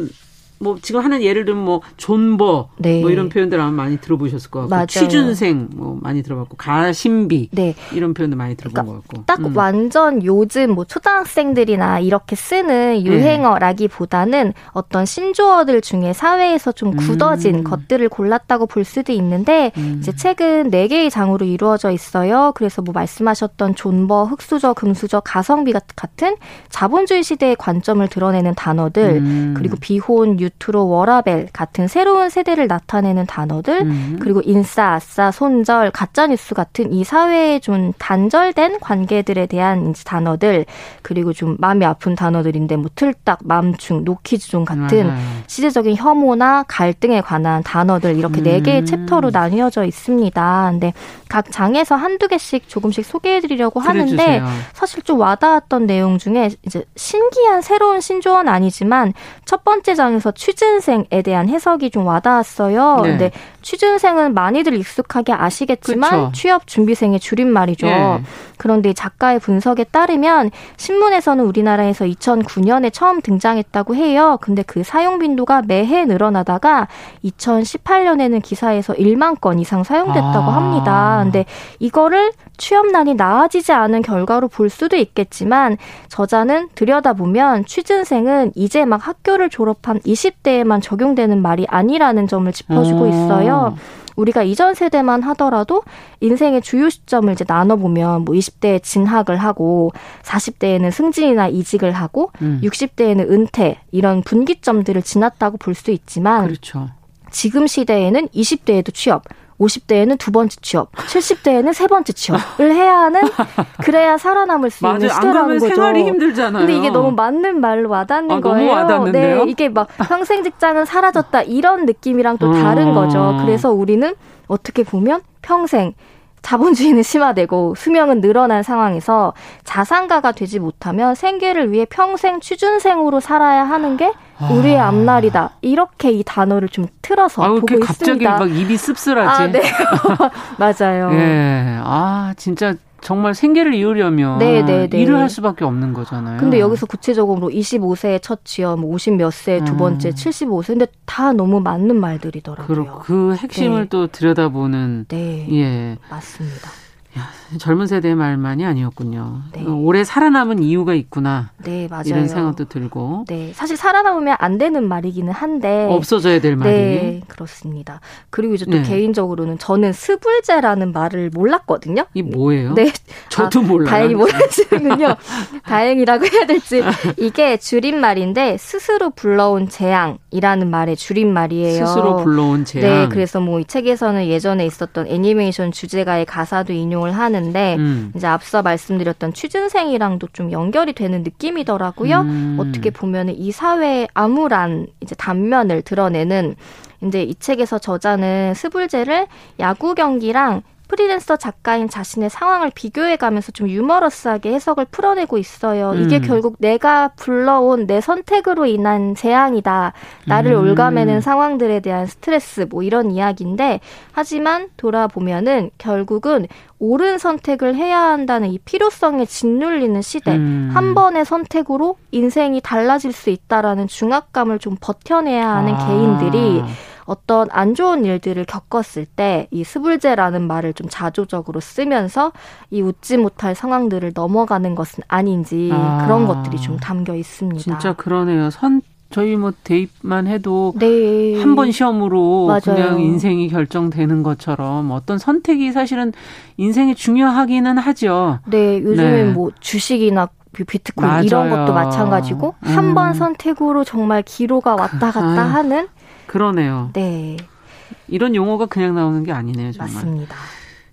뭐 지금 하는 예를 들면 뭐 존버 네. 뭐 이런 표현들 아마 많이 들어보셨을 것 같고 맞아요. 취준생 뭐 많이 들어봤고 가심비 네. 이런 표현도 많이 들어본 그러니까 것 같고 딱 음. 완전 요즘 뭐 초등학생들이나 이렇게 쓰는 네. 유행어라기보다는 네. 어떤 신조어들 중에 사회에서 좀 굳어진 음. 것들을 골랐다고 볼 수도 있는데 음. 이제 책은 네 개의 장으로 이루어져 있어요. 그래서 뭐 말씀하셨던 존버, 흑수저, 금수저, 가성비 같은 자본주의 시대의 관점을 드러내는 단어들 음. 그리고 비혼, 유 뉴트로, 워라벨 같은 새로운 세대를 나타내는 단어들, 음. 그리고 인싸, 아싸, 손절, 가짜뉴스 같은 이 사회에 좀 단절된 관계들에 대한 단어들, 그리고 좀 마음이 아픈 단어들인데 뭐 틀딱, 맘충, 노키즈존 같은 음. 시대적인 혐오나 갈등에 관한 단어들 이렇게 네 음. 개의 챕터로 나뉘어져 있습니다. 근데 각 장에서 한두 개씩 조금씩 소개해드리려고 하는데 그래주세요. 사실 좀 와닿았던 내용 중에 이제 신기한 새로운 신조어는 아니지만 첫 번째 장에서 취준생에 대한 해석이 좀 와닿았어요. 네. 근데 취준생은 많이들 익숙하게 아시겠지만 그쵸. 취업 준비생의 줄임말이죠. 네. 그런데 작가의 분석에 따르면 신문에서는 우리나라에서 2009년에 처음 등장했다고 해요. 근데 그 사용 빈도가 매해 늘어나다가 2018년에는 기사에서 1만 건 이상 사용됐다고 아. 합니다. 근데 이거를 취업난이 나아지지 않은 결과로 볼 수도 있겠지만 저자는 들여다보면 취준생은 이제 막 학교를 졸업한 20대에만 적용되는 말이 아니라는 점을 짚어주고 있어요. 우리가 이전 세대만 하더라도 인생의 주요 시점을 이제 나눠보면 뭐 20대에 진학을 하고 40대에는 승진이나 이직을 하고 음. 60대에는 은퇴 이런 분기점들을 지났다고 볼 수 있지만 그렇죠. 지금 시대에는 20대에도 취업, 50대에는 두 번째 취업, 70대에는 세 번째 취업을 해야 하는 그래야 살아남을 수 있는 시대라는 거죠. 생활이 힘들잖아요. 근데 이게 너무 맞는 말로 와닿는 아, 거예요. 와닿는데요? 네, 이게 막 평생 직장은 사라졌다 이런 느낌이랑 또 다른 어. 거죠. 그래서 우리는 어떻게 보면 평생 자본주의는 심화되고 수명은 늘어난 상황에서 자산가가 되지 못하면 생계를 위해 평생 취준생으로 살아야 하는 게 우리의 아. 앞날이다. 이렇게 이 단어를 좀 틀어서 아유, 보고 갑자기 있습니다. 막 입이 씁쓸하지. 아, 네. 맞아요. 예. 아, 진짜 정말 생계를 이으려면 네네네. 네. 일을 할 수밖에 없는 거잖아요. 근데 여기서 구체적으로 25세에 첫 취업, 50몇 세 두 번째, 음. 75세. 근데 다 너무 맞는 말들이더라고요. 그, 그 핵심을 네. 또 들여다보는 네. 예. 맞습니다. 야, 젊은 세대의 말만이 아니었군요. 네. 오래 살아남은 이유가 있구나. 네, 맞아요. 이런 생각도 들고. 네, 사실 살아남으면 안 되는 말이기는 한데 없어져야 될 말이. 네, 그렇습니다. 그리고 이제 또 네. 개인적으로는 저는 스불제라는 말을 몰랐거든요. 이 뭐예요? 네, 저도 아, 몰라요. 다행히 모르시는군요. 다행이라고 해야 될지 이게 줄임말인데 스스로 불러온 재앙이라는 말의 줄임말이에요. 스스로 불러온 재앙. 네, 그래서 뭐 이 책에서는 예전에 있었던 애니메이션 주제가의 가사도 인용 인용을 하는데 음. 이제 앞서 말씀드렸던 취준생이랑도 좀 연결이 되는 느낌이더라고요. 음. 어떻게 보면은 이 사회의 암울한 이제 단면을 드러내는 이제 이 책에서 저자는 스불제를 야구 경기랑 프리랜서 작가인 자신의 상황을 비교해가면서 좀 유머러스하게 해석을 풀어내고 있어요. 이게 음. 결국 내가 불러온 내 선택으로 인한 재앙이다. 나를 음. 올가매는 상황들에 대한 스트레스 뭐 이런 이야기인데 하지만 돌아보면은 결국은 옳은 선택을 해야 한다는 이 필요성에 짓눌리는 시대. 음. 한 번의 선택으로 인생이 달라질 수 있다라는 중압감을 좀 버텨내야 하는 아. 개인들이 어떤 안 좋은 일들을 겪었을 때 이 스불제라는 말을 좀 자조적으로 쓰면서 이 웃지 못할 상황들을 넘어가는 것은 아닌지 아. 그런 것들이 좀 담겨 있습니다. 진짜 그러네요. 선 저희 뭐 대입만 해도 네. 한번 시험으로 맞아요. 그냥 인생이 결정되는 것처럼 어떤 선택이 사실은 인생이 중요하기는 하죠. 네, 요즘엔 네. 뭐 주식이나 비트코인 맞아요. 이런 것도 마찬가지고 음. 한번 선택으로 정말 기로가 왔다 갔다 아. 하는 그러네요. 네. 이런 용어가 그냥 나오는 게 아니네요, 정말. 맞습니다.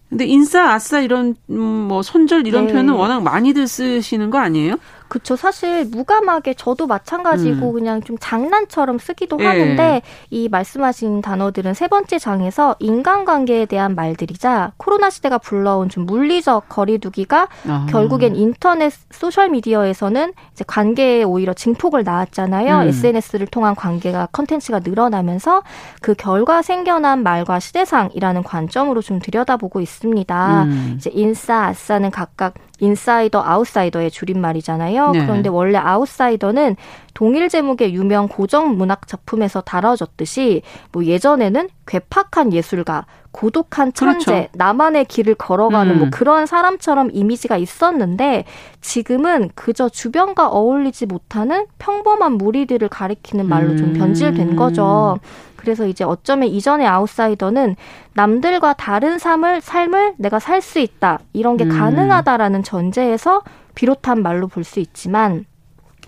근데 인싸, 아싸 이런 음, 뭐 손절 이런 네. 표현은 워낙 많이들 쓰시는 거 아니에요? 그쵸. 사실 무감하게 저도 마찬가지고 음. 그냥 좀 장난처럼 쓰기도 예. 하는데 이 말씀하신 단어들은 세 번째 장에서 인간관계에 대한 말들이자 코로나 시대가 불러온 좀 물리적 거리두기가 아. 결국엔 인터넷 소셜 미디어에서는 이제 관계에 오히려 증폭을 낳았잖아요. 음. SNS를 통한 관계가 컨텐츠가 늘어나면서 그 결과 생겨난 말과 시대상이라는 관점으로 좀 들여다보고 있습니다. 음. 이제 인싸, 아싸는 각각 인사이더, 아웃사이더의 줄임말이잖아요. 네. 그런데 원래 아웃사이더는 동일 제목의 유명 고정 문학 작품에서 다뤄졌듯이 뭐 예전에는 괴팍한 예술가, 고독한 천재, 그렇죠. 나만의 길을 걸어가는 뭐 음. 뭐 그런 사람처럼 이미지가 있었는데 지금은 그저 주변과 어울리지 못하는 평범한 무리들을 가리키는 말로 좀 변질된 거죠. 그래서 이제 어쩌면 이전의 아웃사이더는 남들과 다른 삶을 삶을 내가 살 수 있다 이런 게 음. 가능하다라는 전제에서 비롯한 말로 볼 수 있지만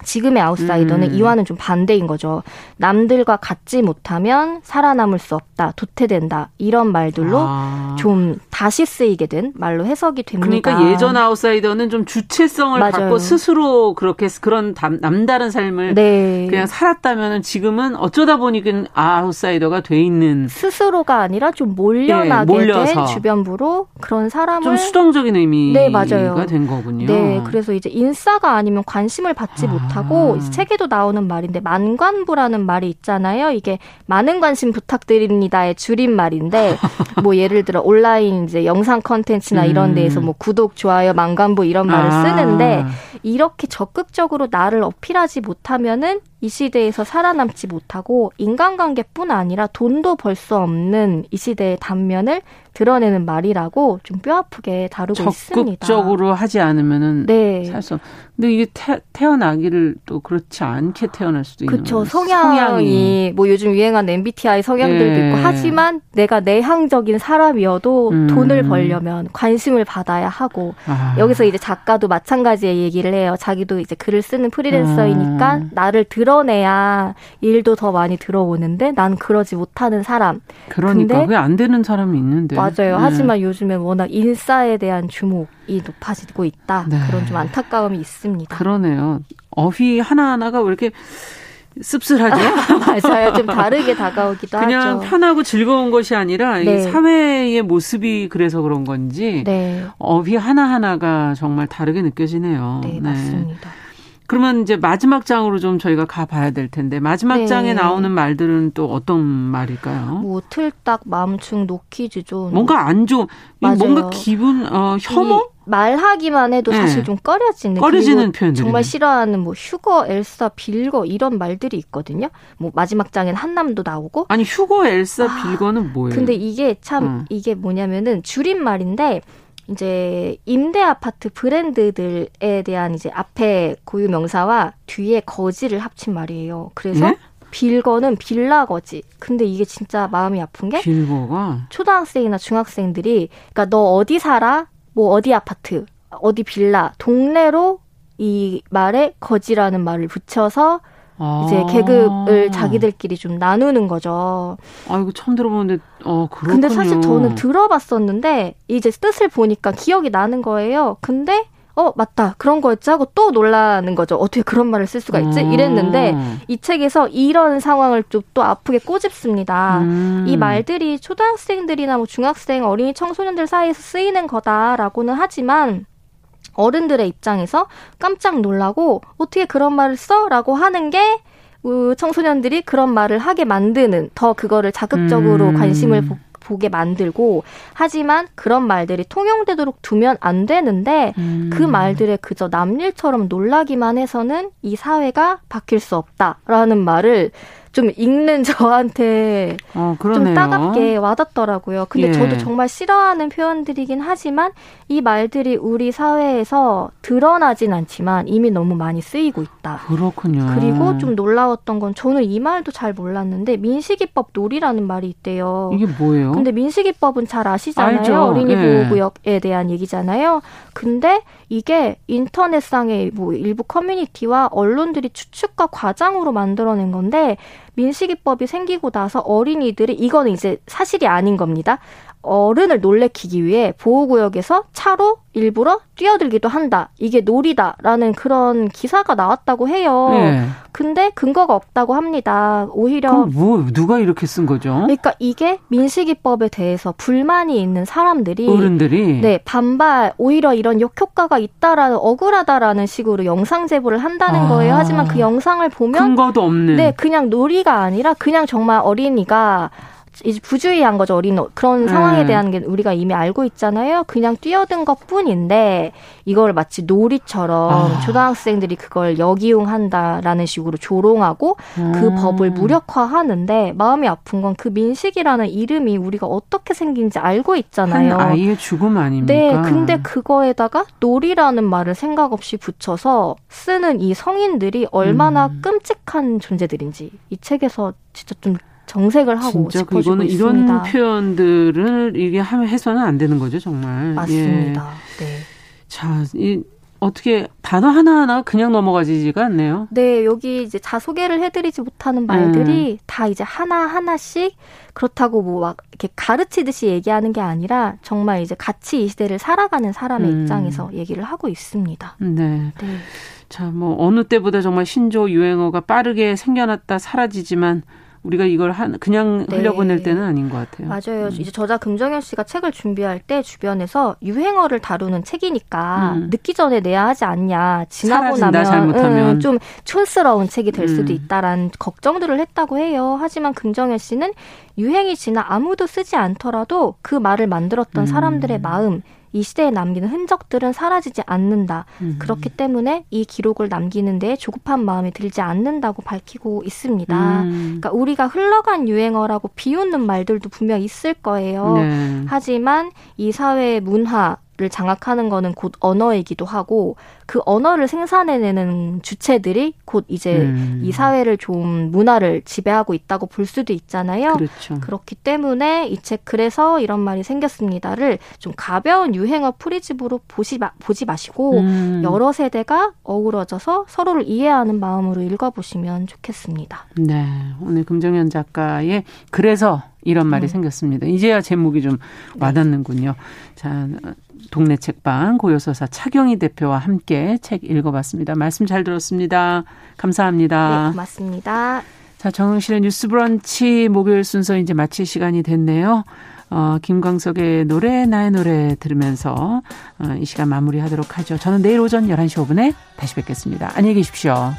지금의 아웃사이더는 음. 이와는 좀 반대인 거죠. 남들과 같지 못하면 살아남을 수 없다, 도태된다 이런 말들로 아. 좀 다시 쓰이게 된 말로 해석이 됩니다. 그러니까 예전 아웃사이더는 좀 주체성을 맞아요. 갖고 스스로 그렇게 그런 남다른 삶을 네. 그냥 살았다면 지금은 어쩌다 보니까 아웃사이더가 돼 있는 스스로가 아니라 좀 몰려나게 네, 된 주변부로 그런 사람을 좀 수동적인 의미가 네, 맞아요. 된 거군요. 네, 그래서 이제 인싸가 아니면 관심을 받지 아. 못 못하고 아. 책에도 나오는 말인데 만관부라는 말이 있잖아요. 이게 많은 관심 부탁드립니다의 줄임말인데 뭐 예를 들어 온라인 이제 영상 컨텐츠나 이런 음. 데에서 뭐 구독, 좋아요, 만관부 이런 말을 아. 쓰는데 이렇게 적극적으로 나를 어필하지 못하면은 이 시대에서 살아남지 못하고 인간관계뿐 아니라 돈도 벌 수 없는 이 시대의 단면을 드러내는 말이라고 좀 뼈아프게 다루고 적극적으로 있습니다. 적극적으로 하지 않으면은 네. 살수 근데 이게 태, 태어나기를 또 그렇지 않게 태어날 수도 있는 그렇죠. 성향이, 성향이, 뭐 요즘 유행하는 MBTI 성향들도 예. 있고 하지만 내가 내향적인 사람이어도 음. 돈을 벌려면 관심을 받아야 하고 아. 여기서 이제 작가도 마찬가지의 얘기를 해요. 자기도 이제 글을 쓰는 프리랜서이니까 음. 나를 드러내야 일도 더 많이 들어오는데 난 그러지 못하는 사람. 그러니까 그게 안 되는 사람이 있는데. 맞아요. 네. 하지만 요즘에 워낙 인싸에 대한 주목이 높아지고 있다. 네. 그런 좀 안타까움이 있습니다. 그러네요. 어휘 하나하나가 왜 이렇게 씁쓸하죠? 맞아요. 좀 다르게 다가오기도 그냥 하죠. 그냥 편하고 즐거운 것이 아니라 네. 사회의 모습이 그래서 그런 건지 네. 어휘 하나하나가 정말 다르게 느껴지네요. 네, 네. 맞습니다. 그러면 이제 마지막 장으로 좀 저희가 가봐야 될 텐데 마지막 네. 장에 나오는 말들은 또 어떤 말일까요? 뭐 틀딱, 맘충, 노키즈죠. 뭔가 안 좋은 뭔가 기분 어 혐오? 말하기만 해도 사실 네. 좀 꺼려지는 꺼려지는 표현 정말 싫어하는 뭐 휴거, 엘사, 빌거 이런 말들이 있거든요. 뭐 마지막 장엔 한남도 나오고 아니 휴거, 엘사, 아, 빌거는 뭐예요? 근데 이게 참 음. 이게 뭐냐면은 줄임말인데 이제 임대 아파트 브랜드들에 대한 이제 앞에 고유 명사와 뒤에 거지를 합친 말이에요. 그래서 네? 빌거는 빌라 거지. 근데 이게 진짜 마음이 아픈 게 빌거가 초등학생이나 중학생들이 그러니까 너 어디 살아? 뭐 어디 아파트, 어디 빌라, 동네로 이 말에 거지라는 말을 붙여서 아. 이제 계급을 자기들끼리 좀 나누는 거죠. 아, 이거 처음 들어보는데, 어, 그렇군요. 근데 사실 저는 들어봤었는데, 이제 뜻을 보니까 기억이 나는 거예요. 근데, 어, 맞다. 그런 거였지 하고 또 놀라는 거죠. 어떻게 그런 말을 쓸 수가 있지? 음. 이랬는데, 이 책에서 이런 상황을 좀 또 아프게 꼬집습니다. 음. 이 말들이 초등학생들이나 뭐 중학생, 어린이 청소년들 사이에서 쓰이는 거다라고는 하지만, 어른들의 입장에서 깜짝 놀라고 어떻게 그런 말을 써 라고 하는 게 청소년들이 그런 말을 하게 만드는 더 그거를 자극적으로 음. 관심을 보, 보게 만들고 하지만 그런 말들이 통용되도록 두면 안 되는데 음. 그 말들에 그저 남일처럼 놀라기만 해서는 이 사회가 바뀔 수 없다라는 말을 좀 읽는 저한테 어, 좀 따갑게 와닿더라고요. 근데 예. 저도 정말 싫어하는 표현들이긴 하지만 이 말들이 우리 사회에서 드러나진 않지만 이미 너무 많이 쓰이고 있다. 그렇군요. 그리고 좀 놀라웠던 건 저는 이 말도 잘 몰랐는데 민식이법 놀이라는 말이 있대요. 이게 뭐예요? 근데 민식이법은 잘 아시잖아요. 알죠. 어린이 예. 보호구역에 대한 얘기잖아요. 근데 이게 인터넷상의 뭐 일부 커뮤니티와 언론들이 추측과 과장으로 만들어낸 건데 민식이법이 생기고 나서 어린이들이 이거는 이제 사실이 아닌 겁니다. 어른을 놀래키기 위해 보호구역에서 차로 일부러 뛰어들기도 한다. 이게 놀이다라는 그런 기사가 나왔다고 해요. 네. 근데 근거가 없다고 합니다. 오히려 뭐 누가 이렇게 쓴 거죠? 그러니까 이게 민식이법에 대해서 불만이 있는 사람들이 어른들이 네 반발 오히려 이런 역효과가 있다라는 억울하다라는 식으로 영상 제보를 한다는 아, 거예요. 하지만 그 영상을 보면 근거도 없는 네 그냥 놀이가 아니라 그냥 정말 어린이가 이제 부주의한 거죠. 어린 그런 상황에 음. 대한 게 우리가 이미 알고 있잖아요. 그냥 뛰어든 것 뿐인데 이걸 마치 놀이처럼 아. 초등학생들이 그걸 역이용한다라는 식으로 조롱하고 그 음. 그 법을 무력화하는데 마음이 아픈 건 그 민식이라는 이름이 우리가 어떻게 생긴지 알고 있잖아요. 한 아이의 죽음 아닙니까? 네. 근데 그거에다가 놀이라는 말을 생각 없이 붙여서 쓰는 이 성인들이 얼마나 음. 끔찍한 존재들인지 이 책에서 진짜 좀 정색을 하고 진짜 있습니다. 이런 표현들을 이게 해서는 안 되는 거죠, 정말. 맞습니다. 예. 네. 자, 이 어떻게 단어 하나하나 그냥 넘어가지가 않네요. 네, 여기 이제 자소개를 해드리지 못하는 말들이 음. 다 이제 하나하나씩 그렇다고 뭐 막 이렇게 가르치듯이 얘기하는 게 아니라 정말 이제 같이 이 시대를 살아가는 사람의 음. 입장에서 얘기를 하고 있습니다. 네. 네. 자, 뭐 어느 때보다 정말 신조 유행어가 빠르게 생겨났다 사라지지만 우리가 이걸 한 그냥 네. 흘려보낼 때는 아닌 것 같아요. 맞아요. 음. 이제 저자 금정현 씨가 책을 준비할 때 주변에서 유행어를 다루는 책이니까 음. 늦기 전에 내야 하지 않냐. 지나고 나면 잘못하면. 음, 좀 촌스러운 책이 될 수도 음. 있다라는 걱정들을 했다고 해요. 하지만 금정현 씨는 유행이 지나 아무도 쓰지 않더라도 그 말을 만들었던 음. 사람들의 마음 이 시대에 남기는 흔적들은 사라지지 않는다. 음. 그렇기 때문에 이 기록을 남기는 데 조급한 마음이 들지 않는다고 밝히고 있습니다. 음. 그러니까 우리가 흘러간 유행어라고 비웃는 말들도 분명 있을 거예요. 네. 하지만 이 사회의 문화 를 장악하는 거는 곧 언어이기도 하고 그 언어를 생산해내는 주체들이 곧 이제 음. 이 사회를 좀 문화를 지배하고 있다고 볼 수도 있잖아요. 그렇죠. 그렇기 때문에 이 책 그래서 이런 말이 생겼습니다를 좀 가벼운 유행어 프리집으로 보시 마, 보지 마시고 음. 여러 세대가 어우러져서 서로를 이해하는 마음으로 읽어보시면 좋겠습니다. 네, 오늘 금정현 작가의 그래서 이런 말이 음. 생겼습니다. 이제야 제목이 좀 네. 와닿는군요. 자, 동네 책방 고요서사 차경희 대표와 함께 책 읽어봤습니다. 말씀 잘 들었습니다. 감사합니다. 네, 고맙습니다. 자, 정영실의 뉴스 브런치 목요일 순서 이제 마칠 시간이 됐네요. 어, 김광석의 노래, 나의 노래 들으면서 어, 이 시간 마무리 하도록 하죠. 저는 내일 오전 11시 5분에 다시 뵙겠습니다. 안녕히 계십시오.